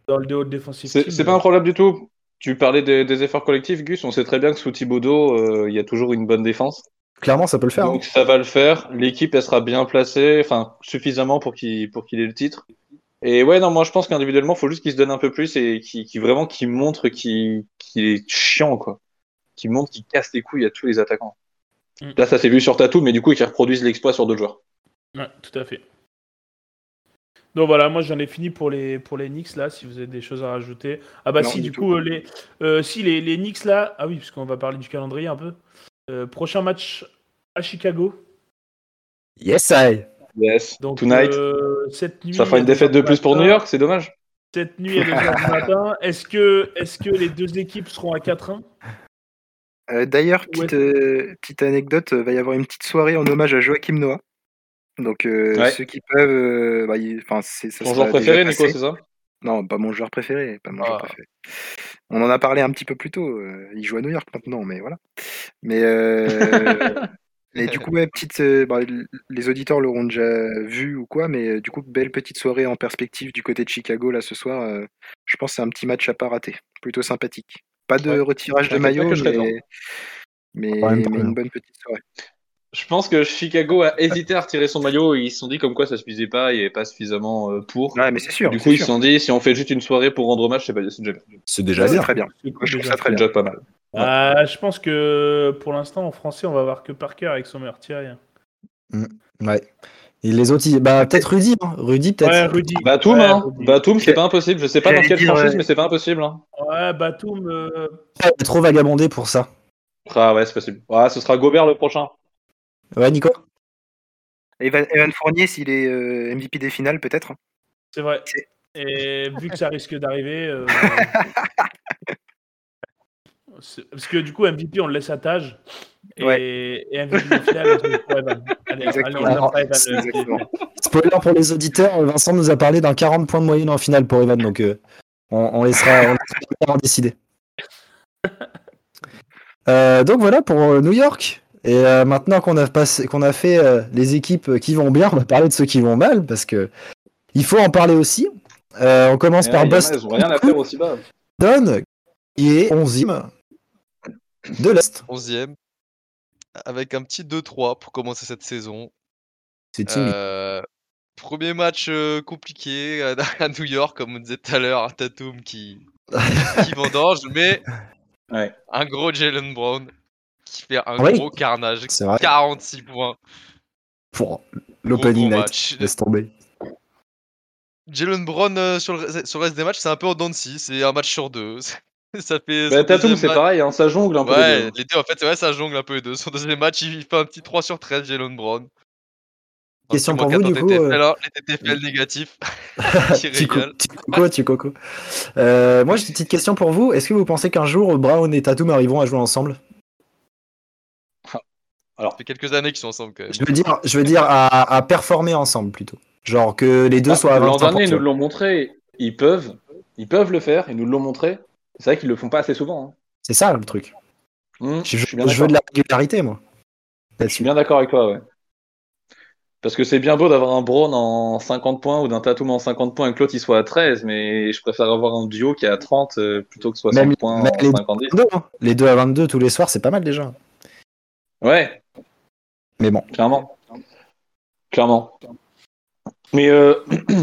dans le déo defensive C'est pas un problème du tout. Tu parlais des, des efforts collectifs, Gus. On sait très bien que sous Thibodeau, euh, il y a toujours une bonne défense. Clairement, ça peut le faire. hein. Donc ça va le faire. L'équipe, elle sera bien placée, enfin suffisamment pour qu'il pour qu'il ait le titre. Et ouais, non, moi je pense qu'individuellement, faut juste qu'il se donne un peu plus et qu'il qu'il- vraiment qu'il montre qu'il qu'il est chiant, quoi. Qu'il montre qu'il casse les couilles à tous les attaquants. Mm. Là, ça s'est vu sur Tatou, mais du coup, qu'il reproduise l'exploit sur d'autres joueurs. Ouais, tout à fait. Donc voilà, moi j'en ai fini pour les pour les Knicks là. Si vous avez des choses à rajouter, ah bah Non, si du tout. coup euh, les euh, si les, les Knicks là, ah oui parce qu'on va parler du calendrier un peu. Euh, prochain match à Chicago. Yes, I. Yes. Donc Tonight. euh, cette nuit. ça fera une 2 défaite de plus pour New York, c'est dommage. Cette nuit à 2h du matin. Est-ce que est-ce que les deux équipes seront à 4-1 Euh, D'ailleurs, Ouais. petite, euh, petite anecdote, euh, va y avoir une petite soirée en hommage à Joachim Noah. Donc euh, Ouais. ceux qui peuvent, euh, bah, il- enfin c'est ça Ton sera joueur préféré. Nico, c'est ça? Non, pas mon joueur préféré, pas mon joueur Ah. préféré. On en a parlé un petit peu plus tôt. euh, il joue à New York maintenant, mais voilà. Mais euh, et du coup, ouais, petite, euh, bah, les auditeurs l'auront déjà vu ou quoi, mais euh, du coup, belle petite soirée en perspective du côté de Chicago là ce soir. euh, je pense que c'est un petit match à pas rater, plutôt sympathique. Pas de Ouais. retirage de maillot, que je serai mais, une bonne petite soirée. Je pense que Chicago a hésité à retirer son maillot et ils se sont dit comme quoi ça suffisait pas, il n'y avait pas suffisamment euh, pour. Ouais, mais c'est sûr. du coup, ils se sont dit si on fait juste une soirée pour rendre hommage, c'est pas- c'est déjà bien. C'est Ouais, déjà bien. très bien. Je trouve ça très bien. déjà pas mal. Ah, je pense que pour l'instant en français on va voir que Parker avec son meurtrier. hein. Ouais. Et les autres, ils- bah peut-être Rudy, hein. Rudy peut-être. Ouais, Rudy. Batum, Ouais, hein. Rudy. Batum, c'est pas impossible. Je sais pas dans quelle franchise, euh, mais c'est pas impossible. Hein. Ouais, Batum. euh, trop vagabondé pour ça. Ah ouais, c'est possible. Ouais, ce sera Gobert le prochain. Ouais, Nico? Evan, Evan Fournier, s'il est euh, MVP des finales, peut-être. C'est vrai. C'est- Et vu que ça risque d'arriver. euh, Parce que du coup, MVP, on le laisse à Tage. Et, Ouais. et MVP au final, c'est pour Evan. Allez, Exactement. allez, on Alors, offre à Evan, c'est le exactement. Spoiler pour les auditeurs, Vincent nous a parlé d'un 40 points de moyenne en finale pour Evan, donc euh, on, on laissera, on en décider. Euh, donc voilà pour euh, New York. Et euh, maintenant qu'on a, passé, qu'on a fait euh, les équipes qui vont bien, on va parler de ceux qui vont mal, parce que il faut en parler aussi. Euh, on commence Ouais, par Boston, ils ont rien à faire aussi bas. qui est 11e de l'Est. 11e. Avec un petit 2-3 pour commencer cette saison. C'est timide. Euh, premier match compliqué à, New York, comme on disait tout à l'heure, un Tatum qui, qui vendange, mais Ouais. un gros Jalen Brown qui fait un Oui. gros carnage. C'est vrai. 46 points. Pour l'opening night. match. Laisse tomber. Jalen Brown euh, sur, le, reste- sur le reste des matchs, c'est un peu en dents c'est un match sur deux. ça fait. Bah, Tatum, c'est pareil, hein, ça jongle un peu. les Ouais, deux. les deux, en fait, ouais, ça jongle un peu les deux. Son deuxième match, il fait un petit 3 sur 13, Jalen Brown. Question pour vous, du 4 coup, euh, les TTFL négatifs. tu, co- tu coco, tu coco. Euh, moi, j'ai une petite question pour vous. Est-ce que vous pensez qu'un jour, Brown et Tatum arriveront à jouer ensemble? Ça fait quelques années qu'ils sont ensemble quand même. Je veux dire, je veux dire à, à performer ensemble plutôt. Genre que les deux Ah, soient à 25 L'an dernier, ils nous l'ont montré. Ils peuvent, ils peuvent le faire. Ils nous l'ont montré. C'est vrai qu'ils le font pas assez souvent. hein. C'est ça le truc. Hum, Je, je suis bien je veux d'accord. de la régularité, moi. Je suis bien d'accord avec toi, ouais. Parce que c'est bien beau d'avoir un Brown en 50 points ou d'un Tatum en 50 points et que l'autre il soit à 13, mais je préfère avoir un duo qui est à 30 euh, plutôt que 60 Même- points même en les 50 Deux, hein. Les deux à 22 tous les soirs, c'est pas mal déjà. Ouais, Mais bon. clairement. Clairement. Mais euh,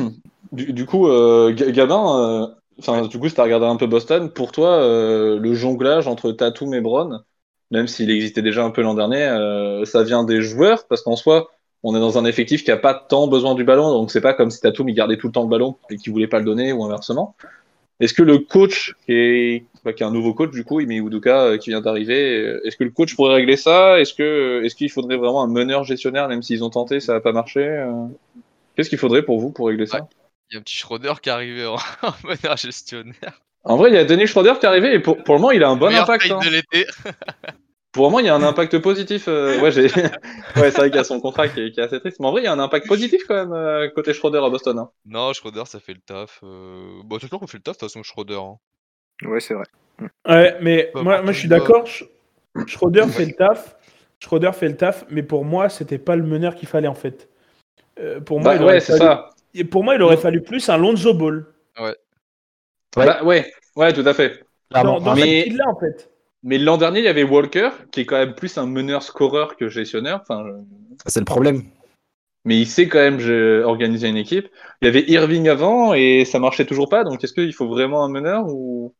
du, coup, euh, Ga- Gabin, euh, du coup, si t'as regardé un peu Boston, pour toi, le jonglage entre Tatum et Brown, même s'il existait déjà un peu l'an dernier, ça vient des joueurs, parce qu'en soi, on est dans un effectif qui a pas tant besoin du ballon, donc c'est pas comme si Tatum il gardait tout le temps le ballon et qu'il voulait pas le donner ou inversement. Est-ce que le coach qui est, bah, qui est un nouveau coach du coup, Ime Udoka euh, qui vient d'arriver, euh, est-ce que le coach pourrait régler ça? Est-ce que est-ce qu'il faudrait vraiment un meneur gestionnaire même s'ils ont tenté, ça n'a pas marché euh? Qu'est-ce qu'il faudrait pour vous pour régler ça? Il y a un petit Schroeder qui est arrivé en, en meneur gestionnaire. En vrai, il y a Denis Schroeder qui est arrivé et pour, pour le moment, il a un bon impact. hein. de l'été. Pour moment, il y a un impact positif. euh, ouais, j'ai... ouais, c'est vrai qu'il y a son contrat qui est, qui est assez triste. Mais en vrai, il y a un impact positif quand même euh, côté Schroeder à Boston. hein. Non, Schroeder, ça fait le taf. Euh... Bon, c'est sûr qu'on fait le taf de toute façon, Schroeder. hein. Ouais, c'est vrai. Ouais, mais moi, moi je suis le d'accord. Sch- Schroeder fait le taf. Schroeder fait le taf, mais pour moi, c'était pas le meneur qu'il fallait en fait. Euh, pour moi, Bah, il aurait ouais, c'est fallu- ça. et Pour moi, il aurait fallu plus un Lonzo Ball. Ouais. Bah, ouais, ouais, tout à fait. Dans, dans Mais- cette là en fait. Mais l'an dernier, il y avait Walker, qui est quand même plus un meneur-scoreur que gestionnaire. Enfin, C'est le problème. mais il sait quand même organiser une équipe. Il y avait Irving avant et ça marchait toujours pas. Donc, est-ce qu'il faut vraiment un meneur ou?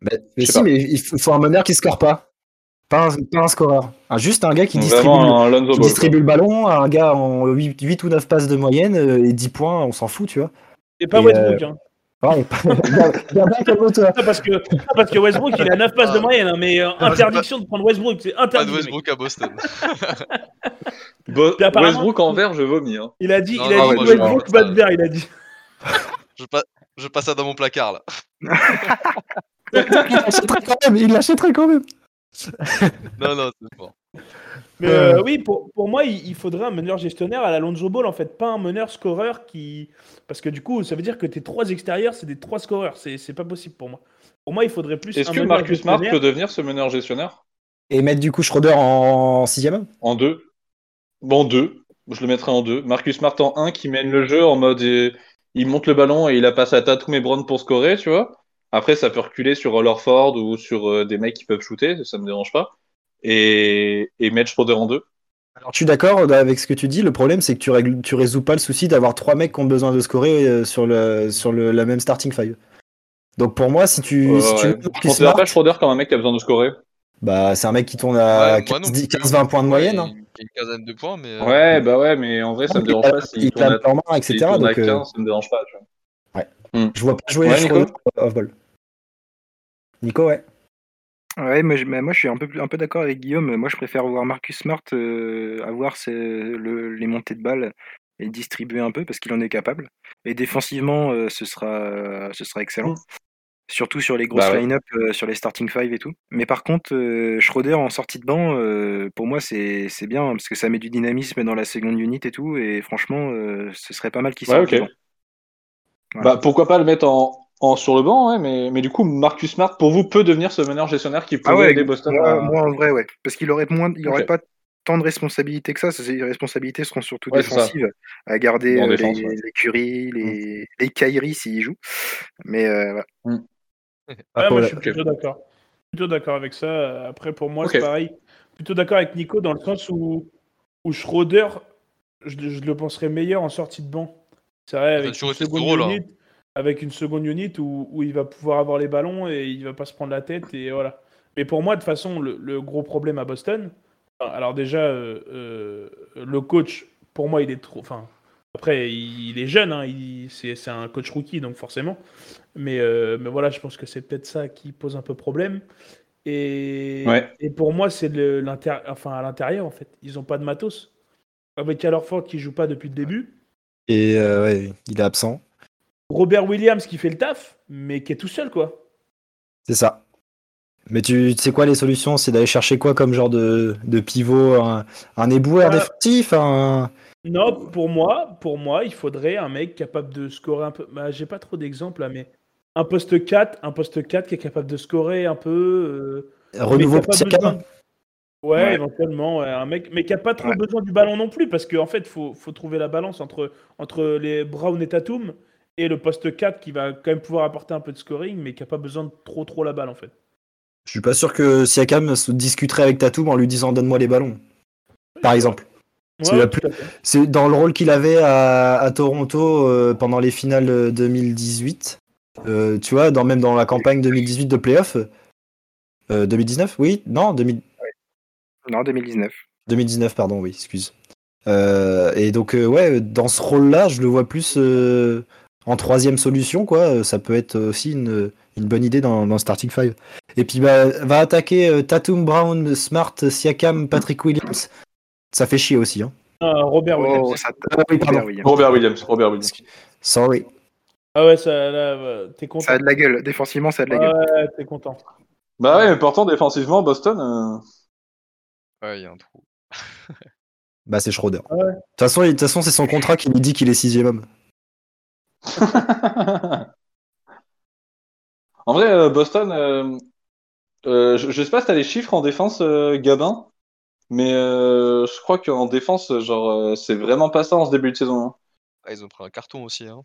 Mais, mais si, pas. mais il faut un meneur qui score pas. Pas un, pas un scoreur. Un- juste un gars qui distribue, un qui le ballon, un gars en 8, 8 ou 9 passes de moyenne euh, et 10 points, on s'en fout, tu vois. Et pas Et, Westbrook. Hein. Ouais, calme-toi. Parce, que, parce que Westbrook, il a 9 passes de moyenne, hein, mais euh, interdiction de prendre Westbrook. C'est Pas interdit. de mec. Westbrook à Boston. Bo- Westbrook en vert, je vomis. Hein. Il a dit, Non, il a non, dit moi, Westbrook pas. de verre, il a dit. je, pa- je passe ça dans mon placard là. Il l'achèterait quand même, il l'achèterait quand même. Non, non, c'est fort. Mais Euh. euh, oui, pour, pour moi, il, il faudrait un meneur gestionnaire à la Lonzo Ball, en fait, pas un meneur scoreur qui. Parce que du coup, ça veut dire que tes trois extérieurs, c'est des trois scoreurs. C'est c'est pas possible pour moi. Pour moi, il faudrait plus. Est-ce que Marcus Smart peut devenir ce meneur gestionnaire? Et mettre du coup Schroeder en 6 homme? En deux Bon, deux. Je le mettrais en deux. Marcus Smart en un qui mène le jeu en mode euh, il monte le ballon et il a passé à Tatum et Brown pour scorer, tu vois. Après, ça peut reculer sur Rollerford ou sur euh, des mecs qui peuvent shooter, ça me dérange pas. Et, et mettre Schroeder en deux. Alors, je suis d'accord avec ce que tu dis. Le problème, c'est que tu, règles, tu résous pas le souci d'avoir trois mecs qui ont besoin de scorer euh, sur, le, sur le, la même starting five. Donc, pour moi, si tu. Euh, si tu ouais. Je considère pas Schroeder comme un mec qui a besoin de scorer. bah, c'est un mec qui tourne à Ouais, moi non plus. 15-20 points de moyenne. Ouais, hein. il- y a une quasaine de points, mais. euh, Ouais, bah ouais, mais en vrai, ça me dérange pas s'il il tourne à, tape en main, etc. à Donc, euh, 15, ça me dérange pas, tu vois. je vois pas jouer Ouais, Schroeder Nico off-ball. Nico, ouais. Ouais, moi je, mais moi, je suis un peu, plus- un peu d'accord avec Guillaume. Moi, je préfère voir Marcus Smart euh, avoir ses- le- les montées de balles et distribuer un peu parce qu'il en est capable. Et défensivement, euh, ce, sera, ce sera excellent. Surtout sur les grosses Bah ouais. line-up, euh, sur les starting five et tout. Mais par contre, euh, Schroeder en sortie de banc, euh, pour moi, c'est c'est bien parce que ça met du dynamisme dans la seconde unit et tout. Et franchement, euh, ce serait pas mal qu'il Ouais, sorte ok. du banc. Voilà. Bah, pourquoi pas le mettre en, en sur le banc, ouais, mais, mais du coup, Marcus Smart, pour vous, peut devenir ce meneur gestionnaire qui pourrait Ah ouais, aider Boston moi, à- moi, en vrai, ouais. Parce qu'il aurait moins, il aurait Ok. pas tant de responsabilités que ça. Ses responsabilités seront surtout Ouais, ça. défensives, à garder euh, défense, les, ouais. les Curry, les, les Kyrie s'il joue. Mais euh, voilà. Ah, moi, je suis plutôt d'accord. Plutôt d'accord avec ça. Après, pour moi, c'est pareil. Plutôt d'accord avec Nico dans le sens où, où Schroeder, je, je le penserais meilleur en sortie de banc. C'est vrai, a avec toujours une, été ce seconde rôle, hein. Avec une seconde unit où, où il va pouvoir avoir les ballons et il va pas se prendre la tête. Et voilà. Mais pour moi, de toute façon, le, le gros problème à Boston, alors déjà, euh, euh, le coach, pour moi, il est trop. Enfin, après, il, il est jeune, hein, c'est un coach rookie, donc forcément. Mais, euh, mais voilà, je pense que c'est peut-être ça qui pose un peu problème. Et, Ouais. et pour moi, c'est enfin, à l'intérieur, en fait. Ils n'ont pas de matos. Avec Ford qui joue pas depuis le début. Et ouais, il est absent. Robert Williams qui fait le taf, mais qui est tout seul, quoi. C'est ça. Mais tu, tu sais quoi, les solutions, c'est d'aller chercher quoi comme genre de, de pivot? Un, un éboueur Euh, défensif un... Non, pour moi, pour moi, il faudrait un mec capable de scorer un peu. Bah, j'ai pas trop d'exemples là, mais un poste 4, un poste 4 qui est capable de scorer un peu. euh, renouveau pour besoin Ouais, Ouais. éventuellement, ouais, un mec, mais qui a pas trop Ouais. besoin du ballon non plus, parce qu'en fait, faut, faut trouver la balance entre, entre les Brown et Tatum et le poste 4 qui va quand même pouvoir apporter un peu de scoring, mais qui a pas besoin de trop trop la balle en fait. Je suis pas sûr que Siakam se discuterait avec Tatum en lui disant donne-moi les ballons. Par exemple. C'est plus- dans le rôle qu'il avait à, à Toronto euh, pendant les finales euh, 2018. Euh, tu vois, dans, même dans la campagne 2018 de playoff. Euh, 2019 Oui Non 2000 Non, 2019. 2019, pardon, oui, excuse. Euh, et donc, euh, ouais, dans ce rôle-là, je le vois plus euh, en troisième solution, quoi. Euh, Ça peut être aussi une, une bonne idée dans, starting five. Et puis, bah, va attaquer euh, Tatum, Brown, Smart, Siakam, Patrick Williams. Ça fait chier aussi, hein. Ah, Robert Oh, Williams. ça Ah oui, pardon. Robert Williams. Robert Williams. Robert Williams. Sorry. Ah ouais, ça, là, euh, t'es content. Ça a de la gueule. Défensivement, ça a de la gueule. Ouais, t'es content. Bah ouais, mais pourtant, défensivement, Boston. euh, Ouais, il y a un trou. Bah, c'est Schroeder. Ah ouais. De toute façon, il- de toute façon, c'est son contrat qui lui dit qu'il est sixième homme. en vrai, euh, Boston, euh, euh, je, je sais pas si t'as les chiffres en défense, euh, Gabin, mais je crois qu'en défense, genre, c'est vraiment pas ça en ce début de saison. hein. Ah, ils ont pris un carton aussi. Hein.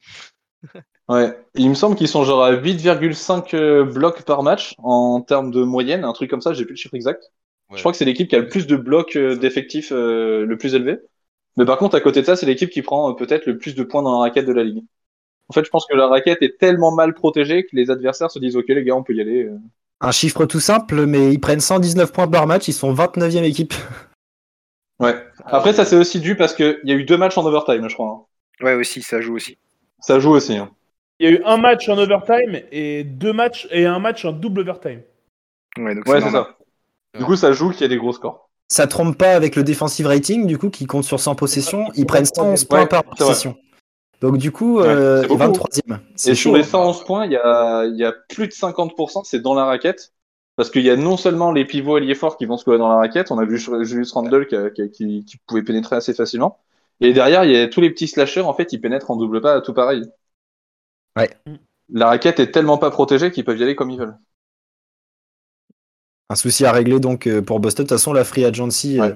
Ouais, il me semble qu'ils sont genre à 8,5 euh, blocs par match en termes de moyenne, un truc comme ça, j'ai plus le chiffre exact. Ouais. Je crois que c'est l'équipe qui a le plus de blocs euh, d'effectifs euh, le plus élevé. Mais par contre, à côté de ça, c'est l'équipe qui prend euh, peut-être le plus de points dans la raquette de la ligue. En fait, je pense que la raquette est tellement mal protégée que les adversaires se disent Ok, les gars, on peut y aller. euh. Un chiffre tout simple, mais ils prennent 119 points par match, ils sont 29e équipe. Ouais. Après, ça, c'est aussi dû parce qu'il y a eu deux matchs en overtime, je crois. hein. Ouais, aussi, ça joue aussi. Ça joue aussi. hein. Il y a eu un match en overtime et deux matchs et un match en double overtime. Ouais, donc Ouais, c'est ça. Du coup, ça joue qu'il y a des gros scores. Ça trompe pas avec le defensive rating, du coup, qui compte sur 100 possessions. Ils prennent 111 Ouais, points par possession. Donc, du coup, Ouais, euh, c'est beaucoup. 23e. C'est Et sur les 111 points, il y a, il y a plus de 50%, c'est dans la raquette. Parce qu'il y a non seulement les pivots alliés forts qui vont scorer dans la raquette, on a vu Julius Randle qui, qui, qui- qui pouvait pénétrer assez facilement. Et derrière, il y a tous les petits slashers, en fait, ils pénètrent en double pas, tout pareil. Ouais. La raquette est tellement pas protégée qu'ils peuvent y aller comme ils veulent. Un souci à régler donc euh, pour Boston. De toute façon, la free agency, Ouais.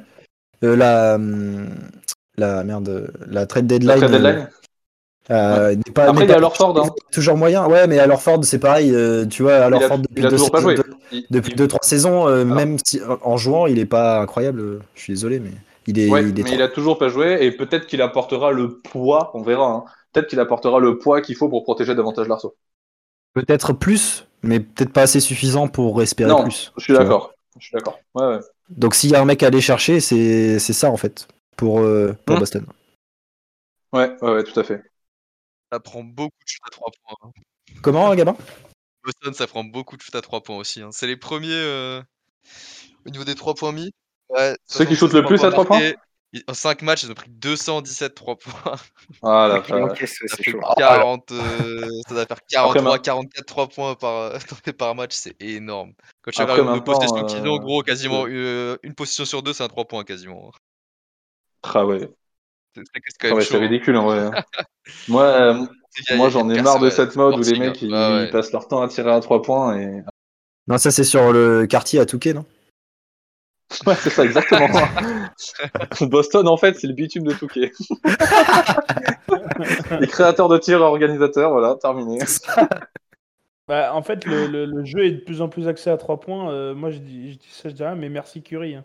euh, euh, la, hum, la merde, la trade deadline, La trade deadline. Euh, n'est pas. Après, n'est il y a Lorford, hein. Toujours moyen. Ouais, mais à Lorford, c'est pareil. euh, tu vois, à Lorford depuis il a deux toujours pas saisons- euh, même si, en jouant, il est pas incroyable. Je suis désolé, mais il est. Ouais, il est mais trop- il a toujours pas joué et peut-être qu'il apportera le poids, on verra. hein. Peut-être qu'il apportera le poids qu'il faut pour protéger davantage l'arceau. Peut-être plus, mais peut-être pas assez suffisant pour espérer Non, plus. Je suis d'accord. Je suis d'accord. Ouais, ouais. Donc s'il y a un mec à aller chercher, c'est ça en fait pour pour Hmm. Boston. Ouais, ouais, ouais, tout à fait. Ça prend beaucoup de shoot à 3 points. hein. Comment, Gabin? Boston, ça prend beaucoup de shoot à 3 points aussi. hein. C'est les premiers euh, au niveau des 3 points mis. Ouais, Ceux qui 76 shootent le plus à trois points marqués. Ils- En 5 matchs, ils ont pris 217 3 points. Ah la Il vache. encaisse, ouais, Ça c'est fait chaud. 40, euh, ça doit faire Après, 43, ma- 44 3 points par, euh, par match, c'est énorme. Quand tu Après, regardes le nombre de maintenant, possessions qu'ils ont, euh, gros, quasiment euh, une possession sur deux, c'est un 3 points quasiment. Ah ouais. C'est ouais, ridicule en vrai. hein. Moi, euh, moi j'en ai marre de cette mode où les mecs ils, Ah ouais. ils passent leur temps à tirer à trois points et. Non, ça c'est sur le quartier à Touquet, non? Ouais, c'est ça exactement. Boston en fait c'est le bitume de Touquet. les créateurs de tir organisateurs, voilà, terminé. Bah, en fait, le, le- le jeu est de plus en plus axé à 3 points. Euh, moi, je dis, je dis ça, je dis rien, mais merci Curry. hein.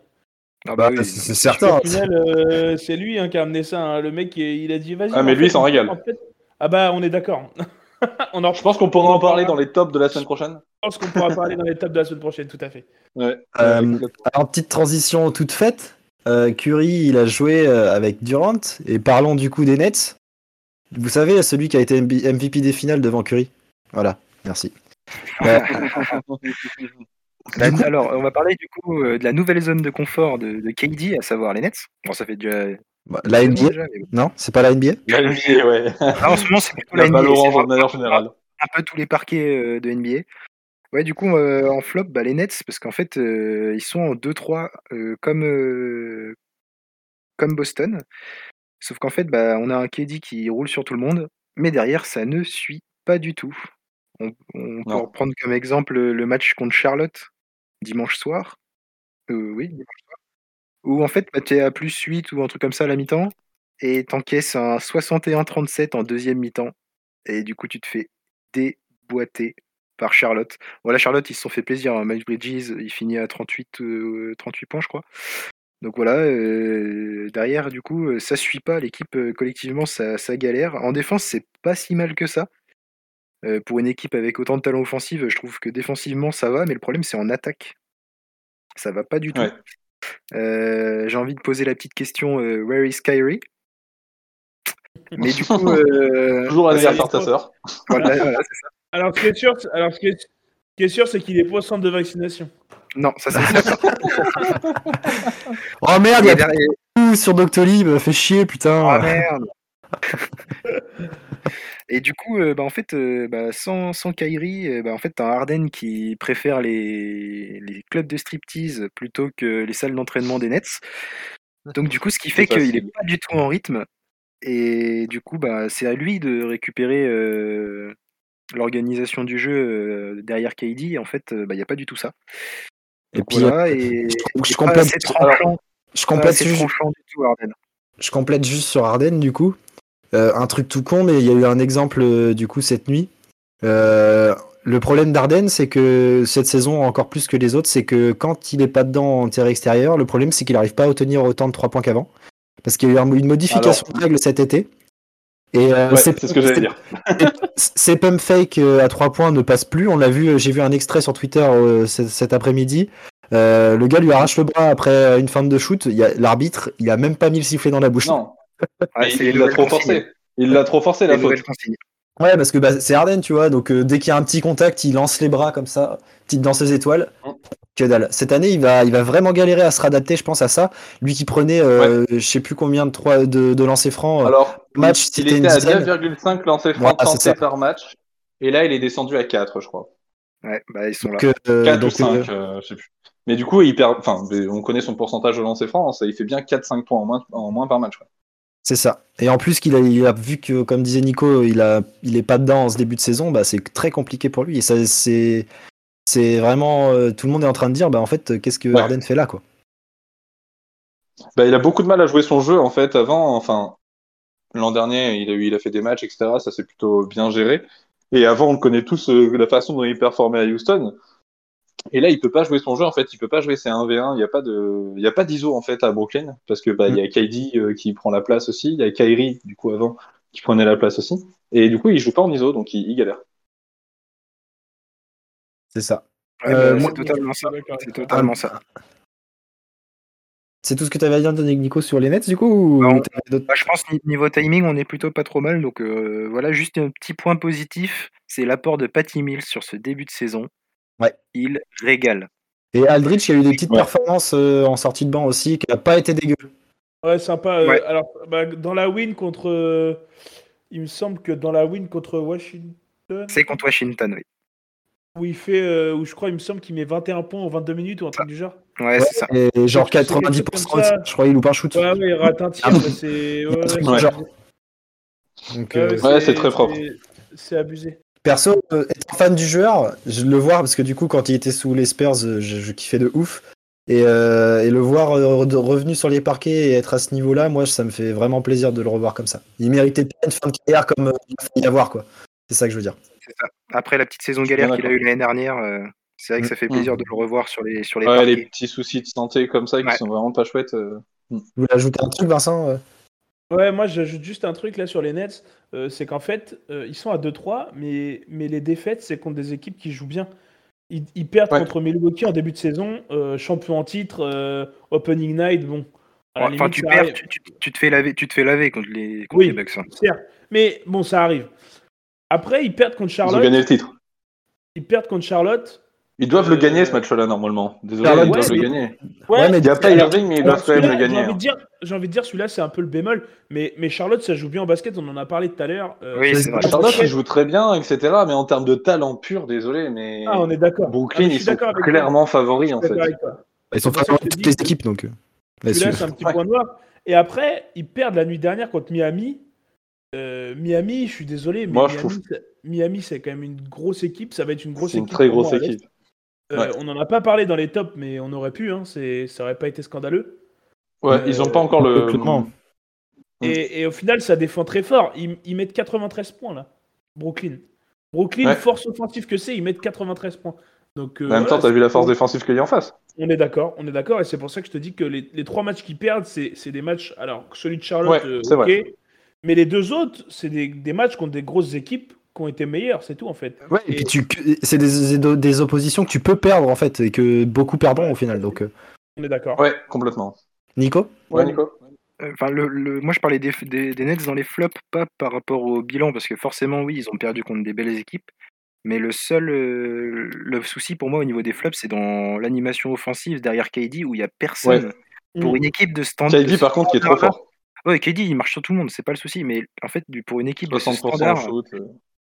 Ah Bah, bah oui, c'est certain. final, euh, c'est lui hein, qui a amené ça. hein. Le mec, il a dit vas-y. Ah, mais lui, il s'en régale. en fait- Ah bah, on est d'accord. on en Je pense qu'on pourra en parler dans les tops de la semaine prochaine. Je pense qu'on pourra parler dans les tables de la semaine prochaine, tout à fait. Ouais. Euh. Alors, petite transition toute faite. Euh, Curry, il a joué euh, avec Durant. Et parlons du coup des Nets. Vous savez, celui qui a été MVP des finales devant Curry. Voilà, merci. Coup- alors, on va parler du coup euh, de la nouvelle zone de confort de, de KD, à savoir les Nets. Bon, ça fait déjà. bah, la NBA déjà, mais. Non, c'est pas la NBA La NBA, ouais. Ah, en ce moment, c'est plutôt La la NBA. manière générale. un peu tous les parquets euh, de NBA. Ouais, du coup, euh, en flop, bah, les Nets, parce qu'en fait, euh, ils sont en 2-3 euh, comme, euh, comme Boston. Sauf qu'en fait, bah, on a un KD qui roule sur tout le monde, mais derrière, ça ne suit pas du tout. On, on peut reprendre comme exemple le match contre Charlotte dimanche soir. Euh, oui, dimanche. Où en fait, bah, tu es à plus 8 ou un truc comme ça à la mi-temps, et t'encaisses un 61-37 en deuxième mi-temps. Et du coup, tu te fais déboîter par Charlotte. Voilà, Charlotte, ils se sont fait plaisir. hein. Miles Bridges, il finit à 38, euh, 38 points, je crois. Donc voilà, euh, derrière, du coup, ça suit pas. L'équipe, collectivement, ça, ça galère. En défense, c'est pas si mal que ça. Euh, pour une équipe avec autant de talent offensif, je trouve que défensivement, ça va, mais le problème, c'est en attaque. Ça va pas du tout. Ouais. Euh, J'ai envie de poser la petite question euh, Where is Kyrie? Mais du coup, euh, Toujours anniversaire de ta sœur. voilà, voilà. Alors, ce qui est sûr, c'est- alors, ce qui est, ce qui est sûr, c'est qu'il est pas au centre de vaccination. Non, ça c'est ça. Oh merde, il y a derrière- tout sur Doctolib, fait chier, putain. Ah merde Et du coup, euh, bah, en fait, euh, bah, sans, sans Kyrie, euh, bah, en fait, t'as un Harden qui préfère les, les clubs de striptease plutôt que les salles d'entraînement des Nets. Donc du coup, ce qui fait qu'il est facile. pas du tout en rythme. Et du coup, bah, c'est à lui de récupérer euh, l'organisation du jeu euh, derrière KD. Et en fait, euh, bah, il n'y a pas du tout ça. Et Donc puis, voilà, et, je et complète- je complète, juste, tranchant du tout, Harden. je complète juste sur Arden du coup. Euh, un truc tout con, mais il y a eu un exemple euh, du coup cette nuit. Euh, le problème d'Arden, c'est que cette saison, encore plus que les autres, c'est que quand il est pas dedans en tir extérieur, le problème c'est qu'il n'arrive pas à obtenir autant de 3 points qu'avant. Parce qu'il y a eu un- une modification de règle cet été. Et euh, Ouais, c'est ce que j'allais dire. Ces pump fake à 3 points ne passent plus. On l'a vu, j'ai vu un extrait sur Twitter euh, cet, après-midi. Euh, le gars lui arrache le bras après une fin de shoot. Il y a- L'arbitre, il a même pas mis le sifflet dans la bouche. Non, Les il l'a trop forcé. Il l'a trop forcé, la faute. Ouais, parce que bah, c'est Harden, tu vois. Donc euh, dès qu'il y a un petit contact, il lance les bras comme ça, petite danseuse étoile. Mm. Que dalle. Cette année, il va, il va vraiment galérer à se réadapter, je pense, à ça. Lui qui prenait, euh, je sais plus combien de, trois, de, de lancers francs. euh, Alors, match, il c'était une était à dizaine. 9,5 lancers francs Voilà, tentés par match. Et là, il est descendu à 4, je crois. Ouais, bah, ils sont là. donc, euh, 4 donc, ou 5, euh, euh, je sais plus. Mais du coup, il perd, enfin, on connaît son pourcentage de lancers francs, ça, il fait bien 4-5 points en moins, en moins par match. quoi. C'est ça. Et en plus qu'il a, il a vu que, comme disait Nico, il a, il est pas dedans en ce début de saison, bah c'est très compliqué pour lui. Et ça, c'est, c'est vraiment, euh, tout le monde est en train de dire, bah en fait, euh, qu'est-ce que Ouais. Harden fait là, quoi. Bah, il a beaucoup de mal à jouer son jeu, en fait, avant, enfin, l'an dernier, il a, eu, il a fait des matchs, etc., ça s'est plutôt bien géré. Et avant, on connaît tous euh, la façon dont il performait à Houston. Et là, il peut pas jouer son jeu, en fait, il peut pas jouer ses 1v1, il y a pas de, il y a pas d'ISO, en fait, à Brooklyn, parce que, bah, il y a KD euh, qui prend la place aussi, il y a Kyrie, du coup, avant, qui prenait la place aussi. Et du coup, il joue pas en ISO, donc il, il galère. C'est ça. Ouais, Euh, bah, moi- c'est totalement ça. C'est totalement ça. C'est tout ce que tu avais à dire, Nico, sur les Nets, du coup ou Non. d'autres- Bah, je pense ni- niveau timing, on est plutôt pas trop mal. Donc euh, voilà, juste un petit point positif, c'est l'apport de Patty Mills sur ce début de saison. Ouais. Il régale. Et Aldridge qui a eu des petites Ouais. performances euh, en sortie de banc aussi, qui n'a pas été dégueu. Ouais, sympa. euh, Ouais. Alors, bah, dans la win contre. euh, il me semble que dans la win contre Washington, C'est contre Washington, oui. où il fait. euh, où je crois, il me semble qu'il met 21 points en 22 minutes ou un truc du genre. Ouais, c'est ça. Et genre quelque chose 90%, comme ça. je crois, il loupe un shoot. Ouais, ouais, il rate un tir, Ah, mais c'est. Ouais, un truc ouais, du c'est euh, très propre. c'est- C'est abusé. Perso, euh, étant fan du joueur, je le voir parce que du coup, quand il était sous les Spurs, euh, je, je kiffais de ouf. Et, euh, et le voir revenu sur les parquets et être à ce niveau-là, moi, ça me fait vraiment plaisir de le revoir comme ça. Il méritait pas une fin de carrière comme il a failli y avoir, quoi. C'est ça que je veux dire. c'est ça. Après la petite saison galère qu'il a eu l'année dernière, euh, c'est vrai que ça fait Mm. plaisir de le revoir sur les, sur les Ouais, les petits soucis de santé comme ça qui Ouais. sont vraiment pas chouettes. euh. Vous voulez ajouter un truc, Vincent euh? Ouais, moi j'ajoute juste un truc là sur les Nets, euh, c'est qu'en fait, euh, ils sont à 2-3, mais, mais les défaites, c'est contre des équipes qui jouent bien. Ils, ils perdent Ouais. contre Milwaukee en début de saison, euh, champion en titre, euh, opening night, bon. Enfin, limite, tu perds, tu, tu- tu te fais laver, tu te fais laver contre les, contre Oui. les Bucks. hein. Mais bon, ça arrive. Après, ils perdent contre Ils ont Charlotte. gagné le titre. Ils perdent contre Charlotte. Ils doivent le Euh, gagner ce match-là normalement. Désolé, Charlotte, ils doivent le gagner. Ouais, mais Il n'y a pas Irving, mais ils doivent quand même le gagner. J'ai envie, de hein. dire, j'ai envie de dire, celui-là, c'est un peu le bémol. Mais, mais Charlotte, ça joue bien au basket, on en a parlé tout à l'heure. Euh, Oui, c'est- c'est vrai. Charlotte, ils jouent très bien, etc. Mais en termes de talent pur, désolé, mais Ah, on est d'accord. Ah, Brooklyn, je ils sont clairement favoris en fait. Ils sont favoris te toutes les équipes, donc. euh, Celui-là, là-dessus. c'est un petit point noir. Et après, ils perdent la nuit dernière contre Miami. Euh, Miami, je suis désolé, mais Moi, je Miami, trouve- c'est- Miami, c'est quand même une grosse équipe. Ça va être une grosse C'est une équipe. très grosse équipe. Euh, Ouais. On n'en a pas parlé dans les tops, mais on aurait pu. Hein. C'est- Ça aurait pas été scandaleux. Ouais, Euh, ils ont pas encore le. Mm. Et, et au final, ça défend très fort. Ils, ils mettent 93 points là. Brooklyn. Brooklyn, Ouais. force offensive que c'est, ils mettent 93 points. Donc, euh, En même temps, voilà, t'as vu la force défensive qu'il y a en face. On est d'accord, on est d'accord, et c'est pour ça que je te dis que les, les trois matchs qu'ils perdent, c'est des matchs. Alors, celui de Charlotte, Ouais, euh, ok, vrai. mais les deux autres, c'est des, des matchs contre des grosses équipes qui ont été meilleures, c'est tout en fait. Ouais, et puis tu, c'est des, des oppositions que tu peux perdre en fait, et que beaucoup perdront au final. Donc, euh, On est d'accord. Ouais, complètement. Nico? Ouais, Nico Euh, Enfin, le, le- moi je parlais des, des, des Nets dans les flops, pas par rapport au bilan, parce que forcément, oui, ils ont perdu contre des belles équipes. Mais le seul euh, le souci pour moi au niveau des flops, c'est dans l'animation offensive derrière KD où il n'y a personne. Pour Mm. une équipe de standard. KD, par contre, qui est trop fort. Ouais, KD, il marche sur tout le monde, c'est pas le souci. Mais en fait, du- pour une équipe de ce 60% standard, shoot. euh.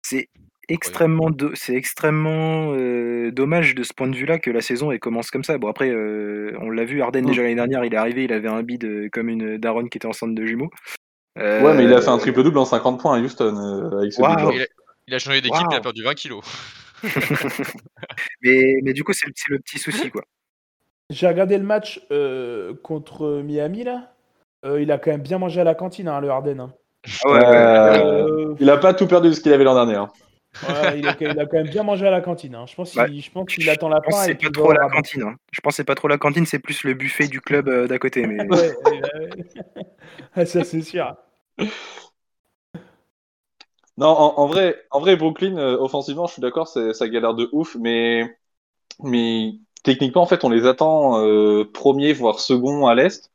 C'est extrêmement, do- c'est extrêmement euh, dommage de ce point de vue-là que la saison elle commence comme ça. Bon après, euh, on l'a vu, Arden Mm. déjà l'année dernière, il est arrivé, il avait un bid comme une Daron qui était enceinte de jumeaux. Ouais, mais il a fait un Euh, triple-double en 50 points à Houston euh, avec ce big-là. Il a, il a changé d'équipe, il a perdu 20 kilos. mais, mais du coup, c'est le, c'est le petit souci quoi. J'ai regardé le match euh, contre Miami là. Euh, il a quand même bien mangé à la cantine, hein, le Harden. hein. Ah ouais, ouais. Euh, Euh, Il a pas tout perdu de ce qu'il avait l'an dernier. hein. ouais, il, a, il a quand même bien mangé à la cantine. hein. Je pense qu'il je pense qu'il attend la Je pense fin. que et c'est puis pas trop la cantine. hein. Je pense que c'est pas trop la cantine, c'est plus le buffet du club euh, d'à côté. Mais Ouais, ouais, ouais. ça c'est sûr. Non, en, en vrai, en vrai, Brooklyn, euh, offensivement, je suis d'accord, c'est- ça galère de ouf, mais, mais techniquement, en fait, on les attend euh, premier, voire second à l'Est,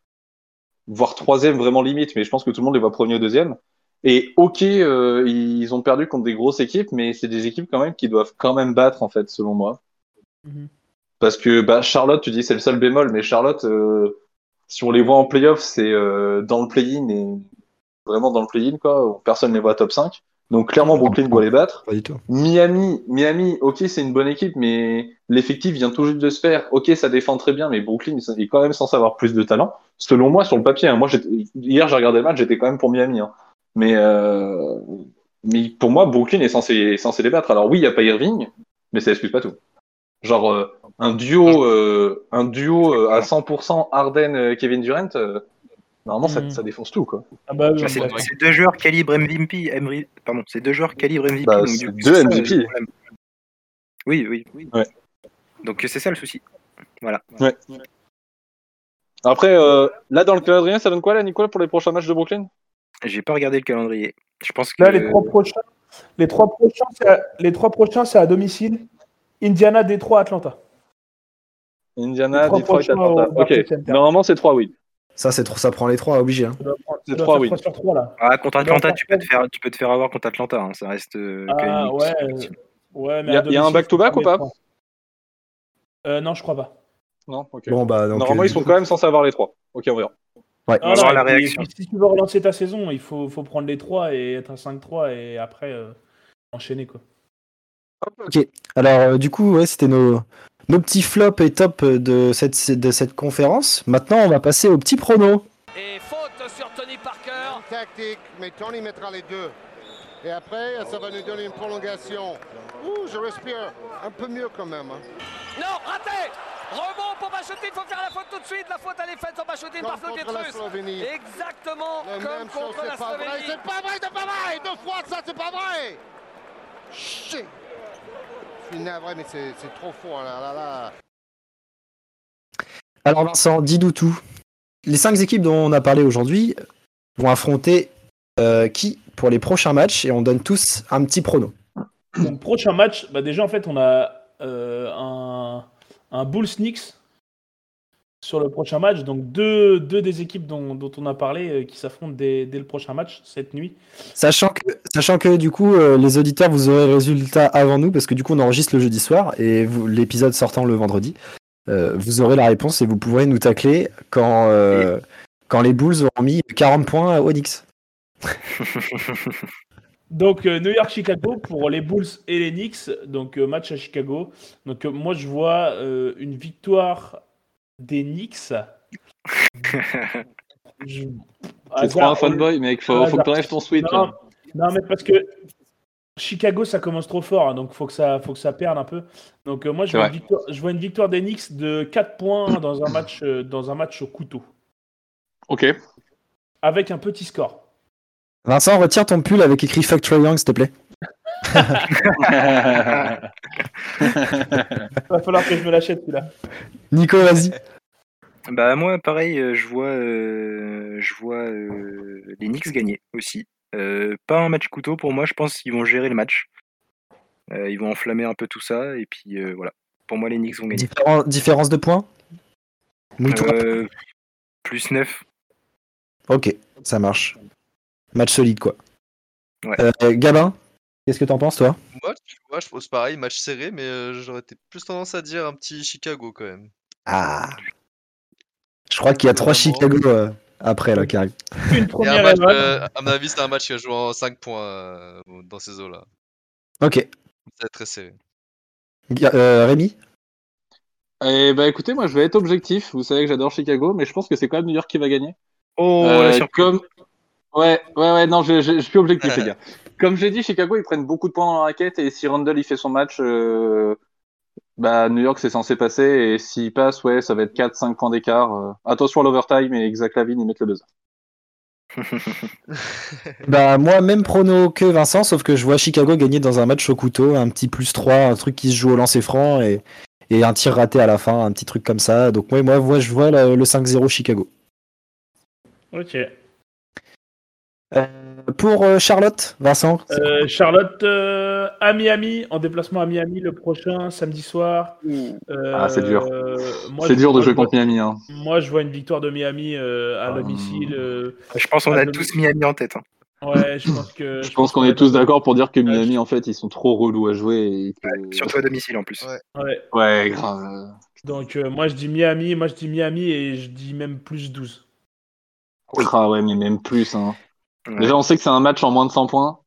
voire troisième vraiment limite, mais je pense que tout le monde les voit premier ou deuxième. Et ok, euh, ils ont perdu contre des grosses équipes, mais c'est des équipes quand même qui doivent quand même battre, en fait, selon moi. Mhm. Parce que bah, Charlotte, tu dis c'est le seul bémol, mais Charlotte, euh, si on les voit en playoff, c'est euh, dans le play-in et vraiment dans le play-in, quoi. Personne ne les voit top 5. Donc clairement, Brooklyn doit les battre. Pas du tout. Miami, Miami, ok, c'est une bonne équipe, mais l'effectif vient tout juste de se faire. Ok, ça défend très bien, mais Brooklyn est quand même censé avoir plus de talent. Selon moi, sur le papier, hein. moi, hier, j'ai regardé le match, j'étais quand même pour Miami. hein. Mais, euh, mais pour moi, Brooklyn est censé, est censé les battre. Alors oui, il n'y a pas Irving, mais ça excuse pas tout. Genre euh, un duo, euh, un duo à 100% Harden, euh, Kevin Durant, normalement, ça, Mhm. ça défonce tout, quoi. Ah bah, oui, Bah, c'est c'est deux joueurs calibre MVP. Emery- Pardon, c'est deux joueurs calibre MVP. Bah, donc, c'est du coup, deux c'est ça, MVP. le problème. Oui, oui, oui. Ouais. Donc c'est ça le souci. Après, euh, là, dans le calendrier, ça donne quoi, là, Nicolas, pour les prochains matchs de Brooklyn? J'ai pas regardé le calendrier. Je pense que Là, les trois prochains, les trois prochains, c'est à, les trois prochains, c'est à domicile. Indiana, Détroit, Atlanta. Indiana, Les trois Detroit, prochains Atlanta. Barclays Ok, Center. normalement, c'est trois, oui. Ça, c'est trop, ça prend les trois, obligé. hein. C'est ça doit trois faire wins. trois sur trois, là. Ah, contre Atlanta, tu peux te faire, tu peux te faire avoir contre Atlanta. hein, Ça reste euh, quand même Ah ouais, compétition. ouais, mais Il y a- y un back-to-back ou pas euh, Non, je crois pas. Non, ok. Bon, bah, donc, Normalement, euh, ils sont quand même censés avoir les trois. Ok, on verra. Ouais. On et la réaction. si tu veux relancer ta saison, il faut, faut prendre les trois et être à 5-3 et après euh, enchaîner quoi. Ok. Alors, euh, du coup, ouais, c'était nos, nos petits flops et tops de cette, de cette conférence. Maintenant, on va passer aux petits pronos. Et faute sur Tony Parker. tactique, mais Tony mettra les deux. Et après, ça va nous donner une prolongation. Ouh, je respire un peu mieux quand même. hein. Non, raté Rebond pour Bachotin, il faut faire la faute tout de suite. La faute elle est faite sur Bachotin Comme par contre la Pietrus. Exactement comme même chose, contre la c'est pas vrai, Slovénie. c'est pas vrai, c'est pas vrai Deux fois ça, c'est pas vrai Shit suis navré, mais c'est c'est trop fort là, là, là. Alors, Vincent, dis-nous tout. Les cinq équipes dont on a parlé aujourd'hui vont affronter euh, qui pour les prochains matchs et on donne tous un petit prono. Donc prochain match, bah, déjà en fait on a euh, un, un Bulls Knicks sur le prochain match. Donc deux, deux des équipes dont, dont on a parlé euh, qui s'affrontent dès, dès le prochain match cette nuit. Sachant que, sachant que du coup, euh, les auditeurs, vous aurez le résultat avant nous, parce que du coup, on enregistre le jeudi soir, et l'épisode sortant le vendredi, euh, vous aurez la réponse et vous pourrez nous tacler quand, euh, quand les Bulls auront mis 40 points à Onyx. Donc euh, New York Chicago pour les Bulls et les Knicks. Donc euh, match à Chicago. Donc euh, moi je vois euh, une victoire des Knicks. Je- C'est trop un fanboy, mec. Faut, faut que t'enlèves ton switch. Non, hein. non, mais parce que Chicago, ça commence trop fort, hein, donc faut que ça, faut que ça perde un peu. Donc euh, moi, je vois, une victoire, je vois une victoire des Knicks de 4 points dans un match, euh, dans un match au couteau, Ok. avec un petit score. Vincent, retire ton pull avec écrit Fuck Trae Young, s'il te plaît. Il va falloir que je me l'achète celui-là. Nico, vas-y. Bah moi pareil, euh, je vois, euh, je vois euh, les Knicks gagner aussi. Euh, pas un match couteau pour moi, je pense qu'ils vont gérer le match. Euh, ils vont enflammer un peu tout ça et puis euh, voilà. Pour moi les Knicks vont gagner. Différen- différence de points? Euh, plus 9. Ok, ça marche. Match solide, quoi. Ouais. Euh, Gabin, qu'est-ce que t'en penses, toi? Moi, tu vois, je pense pareil, match serré, mais euh, j'aurais été plus tendance à dire un petit Chicago quand même. Ah Je crois qu'il y a trois. Chicago euh, après, là, qui arrivent. Une première match, euh, à mon avis, c'est un match qui a joué en 5 points euh, dans ces eaux-là. Ok. C'est très serré. Euh, Rémi? Eh bah écoutez, moi je vais être objectif. Vous savez que j'adore Chicago, mais je pense que c'est quand même New York qui va gagner. Oh, Euh, la surprise. comme... Ouais, ouais, ouais, non, je, je, je suis objectif, les gars. Comme j'ai dit, Chicago, ils prennent beaucoup de points dans la raquette, et si Randall, il fait son match, euh, bah, New York, c'est censé passer, et s'il passe, ouais, ça va être 4-5 points d'écart. euh. Attention à l'overtime, et Zach Lavine, ils mettent le buzzer. Bah moi même prono que Vincent, sauf que je vois Chicago gagner dans un match au couteau, un petit plus 3, un truc qui se joue au lancer franc et, et un tir raté à la fin, un petit truc comme ça. Donc ouais, moi, moi je vois le, le 5-0 Chicago. Ok. Euh, pour euh, Charlotte, Vincent Euh, Charlotte euh, à Miami, en déplacement à Miami le prochain samedi soir. Euh, Ah, c'est dur. moi, C'est je- dur de jouer contre Miami, hein. Moi, je vois une victoire de Miami euh, à Ah. domicile. euh, Je pense qu'on a tous Miami en tête. hein. ouais, je pense que. Je pense qu'on est tous d'accord pour dire que Ouais, Miami, en fait, ils sont trop relous à jouer, et que... Surtout à domicile en plus. Ouais. Ouais. Ouais, grave. Donc, euh, moi, je dis Miami. Moi, je dis Miami et je dis même plus 12. Ah ouais, mais même plus, hein. Ouais. Déjà, on sait que c'est un match en moins de 100 points.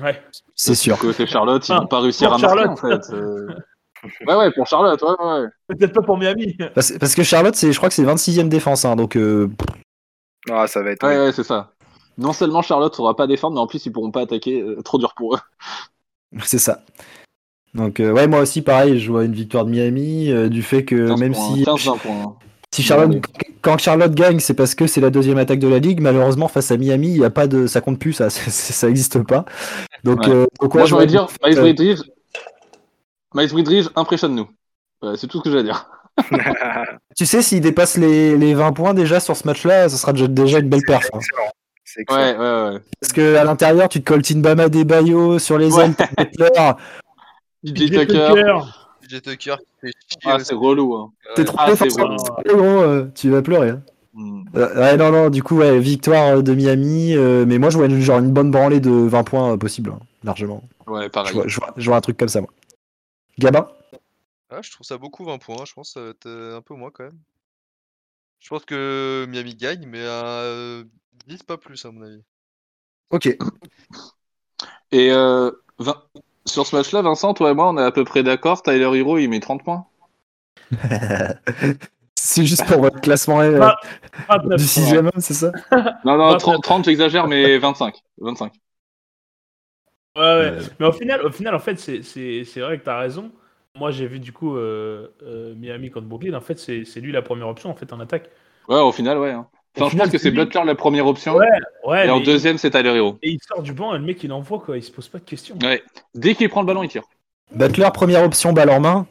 Ouais. C'est sûr. Côté Charlotte, ils Ah, vont pas réussir pour à marquer, Charlotte. en fait. euh. Ouais, ouais, pour Charlotte, ouais, ouais. Peut-être pas pour Miami. Parce, parce que Charlotte, c'est, je crois que c'est 26ème défense, hein, donc euh, Ah, ça va être. Ouais, ouais, c'est ça. Non seulement Charlotte saura pas défendre, mais en plus ils pourront pas attaquer. euh, trop dur pour eux. c'est ça. Donc euh, ouais, moi aussi pareil, je vois une victoire de Miami, euh, du fait que 15 même points, si 15 20 points. Si Charlotte, Ouais. quand Charlotte gagne, c'est parce que c'est la deuxième attaque de la ligue. Malheureusement, face à Miami, il y a pas de, ça compte plus, ça, ça, ça existe pas. Donc, Ouais. euh, donc ouais, Moi de dire, Miles Bridges, Miles Bridges impressionne-nous. Ouais, c'est tout ce que j'ai à dire. Tu sais, s'il dépasse les, les 20 points déjà sur ce match-là, ça sera déjà, déjà une belle perf. hein. excellent. C'est excellent. Ouais, ouais, ouais. Parce que à l'intérieur, tu te colles Bama des Bayo sur les ailes, DJ Tucker. Tucker qui fait chier Ah, c'est relou. Hein. t'es trop Ah, gros, euh, tu vas pleurer. hein. Hmm. Euh, ouais, non, non, du coup, ouais, victoire euh, de Miami, euh, mais moi, je vois une, genre une bonne branlée de 20 points euh, possible, hein, largement. Ouais, Je pareil. vois, je, vois, je vois un truc comme ça, moi. Gabin? Ah, je trouve ça beaucoup 20 points. Je pense que ça va être un peu moins quand même. Je pense que Miami gagne, mais à euh, 10 pas plus à mon avis. Ok. Et euh, Vin- sur ce match-là, Vincent, toi et moi, on est à peu près d'accord. Tyler Hero, il met 30 points. c'est juste pour votre classement euh, Ah, 29 du points. sixième, c'est ça? Non, non, 29. 30, 30 j'exagère, mais 25. 25. Ouais, ouais. Mais au final, au final en fait, c'est- c'est c'est vrai que tu as raison. Moi, j'ai vu du coup euh, euh, Miami contre Brooklyn. En fait, c'est c'est lui la première option en fait en attaque. Ouais, au final, ouais. hein. Enfin, je pense que c'est. Butler la première option. Ouais, ouais. et en deuxième, c'est Tyler Hero. Et il sort du banc et le mec il envoie quoi. Il se pose pas de questions. Ouais. Dès qu'il prend le ballon, il tire. Butler, première option, balle en main.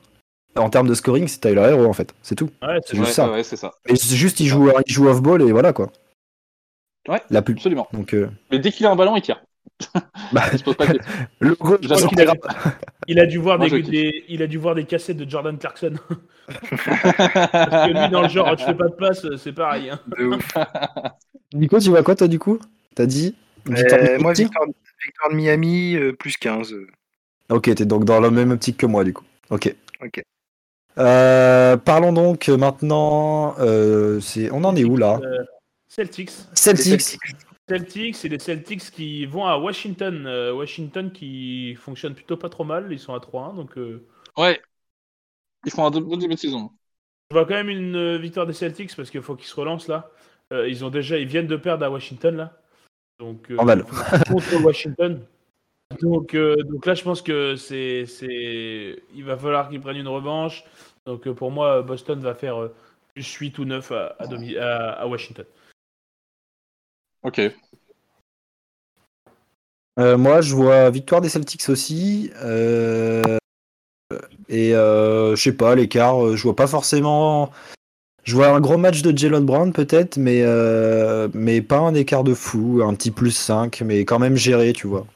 En termes de scoring, c'est Tyler Hero, en fait. C'est tout. Ouais, c'est juste ouais, ça. ouais, c'est ça. Et c'est juste, il joue, il joue off-ball et voilà, quoi. Ouais. La pub. Absolument. Donc, euh, Mais dès qu'il a un ballon, il tire. Bah, Il se pose pas de questions. le gros, J'adore. je pense qu'il a- Il a dû voir Moi, des, il a dû voir des cassettes de Jordan Clarkson. Parce que lui dans le genre, tu fais pas de passe, c'est pareil. hein. De ouf. Nico, tu vois quoi, toi, du coup? T'as dit Victoire Euh, de moi, Miami victoire, victoire de Miami, euh, plus 15. euh. Ok, t'es donc dans la même optique que moi, du coup. Ok. Ok. Euh, parlons donc maintenant. euh, c'est... On en est où, là? Celtics. Celtics. Celtics. Celtics, c'est les Celtics qui vont à Washington. Euh, Washington qui fonctionne plutôt pas trop mal. Ils sont à 3-1. Donc, euh, Ouais. Ils font un bon début de saison. je vois quand même une euh, victoire des Celtics parce qu'il faut qu'ils se relancent là. Euh, ils ont déjà, ils viennent de perdre à Washington là. Donc, euh, Normal. contre Washington. Donc, euh, donc là, je pense que c'est, c'est, il va falloir qu'ils prennent une revanche. Donc, pour moi, Boston va faire plus 8 ou 9 à, à, domi- à- à Washington. Ok. Euh, moi, je vois victoire des Celtics aussi. euh, et euh, je sais pas, l'écart, je vois pas forcément. Je vois un gros match de Jalen Brown peut-être, mais, mais pas un écart de fou, un petit plus 5, mais quand même géré, tu vois.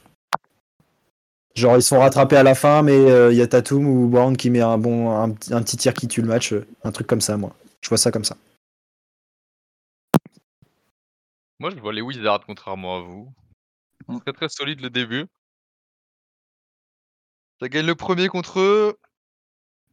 Genre, ils sont rattrapés à la fin, mais il y a Tatum ou Brown qui met un bon un, petit- tir qui tue le match, un truc comme ça, moi. Je vois ça comme ça. Moi, je vois les Wizards, contrairement à vous. Mm. Très très solide le début. Ça gagne le premier contre eux.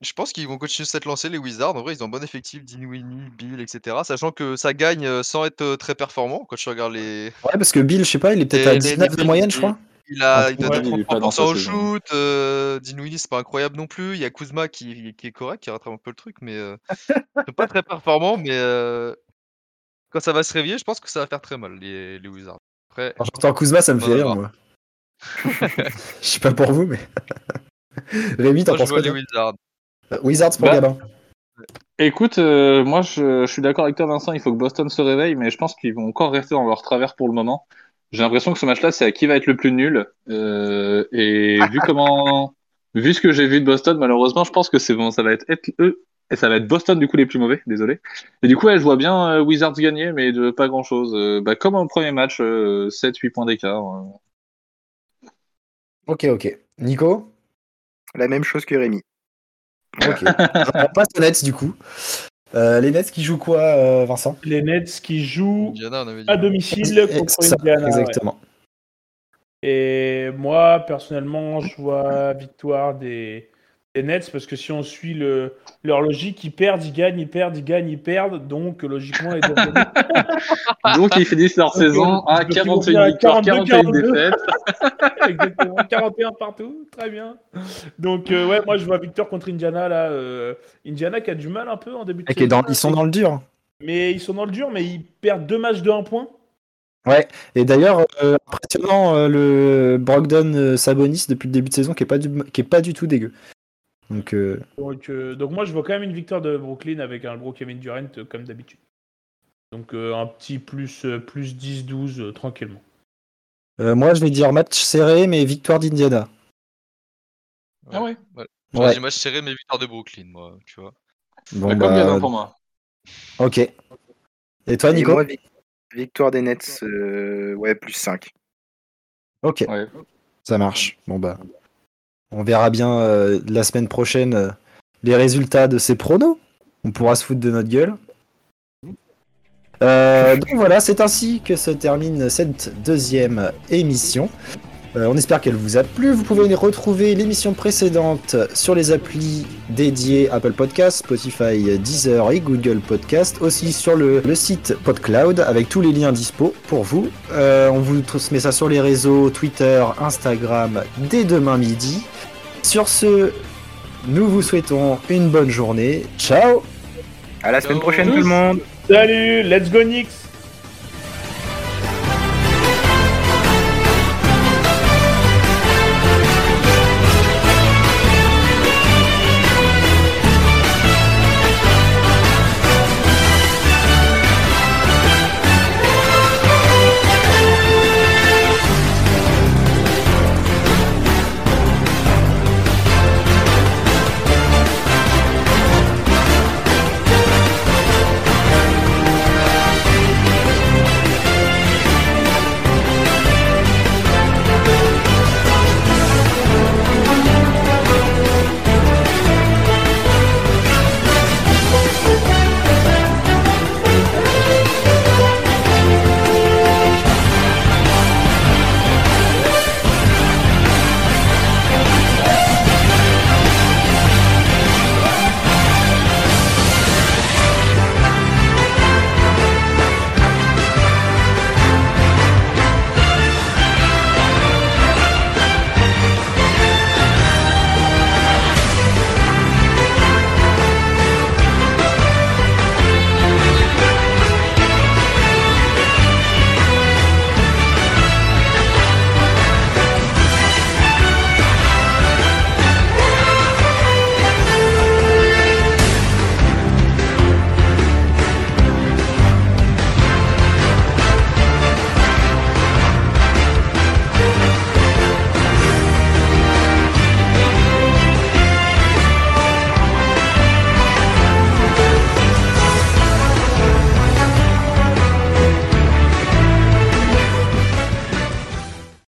Je pense qu'ils vont continuer cette lancée, les Wizards. En vrai, ils ont un bon effectif, Dinwiddie, Bill, etc. Sachant que ça gagne euh, sans être euh, très performant. Quand tu regardes les. Ouais, parce que Bill, je sais pas, il est peut-être à les- 19 les de moyenne, je crois. Il a, Ah, il doit ouais, être il est pas dans 33% sa au shoot. Euh, Dinwiddie, c'est pas incroyable non plus. Il y a Kuzma qui, qui est correct, qui rattrape un peu le truc, mais euh, c'est pas très performant. Mais euh, quand ça va se réveiller, je pense que ça va faire très mal, les, les Wizards. Après, j'entends Kuzma, ça me fait va rire, voir. moi. Je sais pas pour vous, mais. Rémi, t'en penses quoi les Wizards. Euh, Wizards pour Bah, Gabin. Écoute, euh, moi je, je suis d'accord avec toi Vincent, il faut que Boston se réveille, mais je pense qu'ils vont encore rester dans leur travers pour le moment. J'ai l'impression que ce match-là, c'est à qui va être le plus nul. Euh, et vu comment, vu ce que j'ai vu de Boston, malheureusement, je pense que c'est bon, ça va être, être eux et ça va être Boston du coup les plus mauvais. Désolé. Et du coup, ouais, je vois bien euh, Wizards gagner, mais de pas grand-chose. Euh, bah, comme au premier match, euh, 7-8 points d'écart. euh. Ok, ok. Nico? La même chose que Rémi. Ok. On passe aux Nets, du coup. Euh, les Nets qui jouent quoi, euh, Vincent? Les Nets qui jouent Indiana, on avait dit. à domicile contre ça, Indiana. ouais. Exactement. Et moi, personnellement, je vois victoire des, des Nets parce que si on suit le, leur logique, ils perdent, ils gagnent, ils perdent, ils gagnent, ils perdent. Donc, logiquement, ils. Donc ils finissent leur Donc, saison à donc, ils vont finir 41 à victoires, 42, 41 42. défaites. Exactement, 41 partout, très bien. Donc, euh, ouais, moi, je vois victoire contre Indiana. Là, euh, Indiana qui a du mal un peu en début de saison. dans- ils sont dans le dur. Mais ils sont dans le dur, mais ils perdent deux matchs de 1 point. Et d'ailleurs, euh, impressionnant euh, le Brogdon euh, Sabonis depuis le début de saison qui est pas du, qui est pas du tout dégueu. Donc, euh, Donc, euh, donc moi, je vois quand même une victoire de Brooklyn avec un gros Kevin Durant euh, comme d'habitude. Donc euh, un petit plus, plus 10-12 euh, tranquillement. euh, moi, je vais dire match serré, mais victoire d'Indiana. Ah ouais. Ouais. dit match serré, mais victoire de Brooklyn, moi, tu vois. Bon, Bah, comme bah, Gabin pour moi. ok. Et toi, Et Nico moi, victoire des Nets, euh, ouais, plus 5. Ok, Ouais. ça marche. Bon bah, on verra bien euh, la semaine prochaine euh, les résultats de ces pronos. On pourra se foutre de notre gueule. Euh, donc voilà, c'est ainsi que se termine cette deuxième émission. Euh, on espère qu'elle vous a plu. Vous pouvez retrouver l'émission précédente sur les applis dédiées Apple Podcast, Spotify, Deezer et Google Podcast. Aussi sur le, le site PodCloud avec tous les liens dispo pour vous. Euh, on vous transmet ça sur les réseaux Twitter, Instagram dès demain midi. Sur ce, nous vous souhaitons une bonne journée. Ciao À la semaine prochaine, tout le monde! Salut, let's go Knicks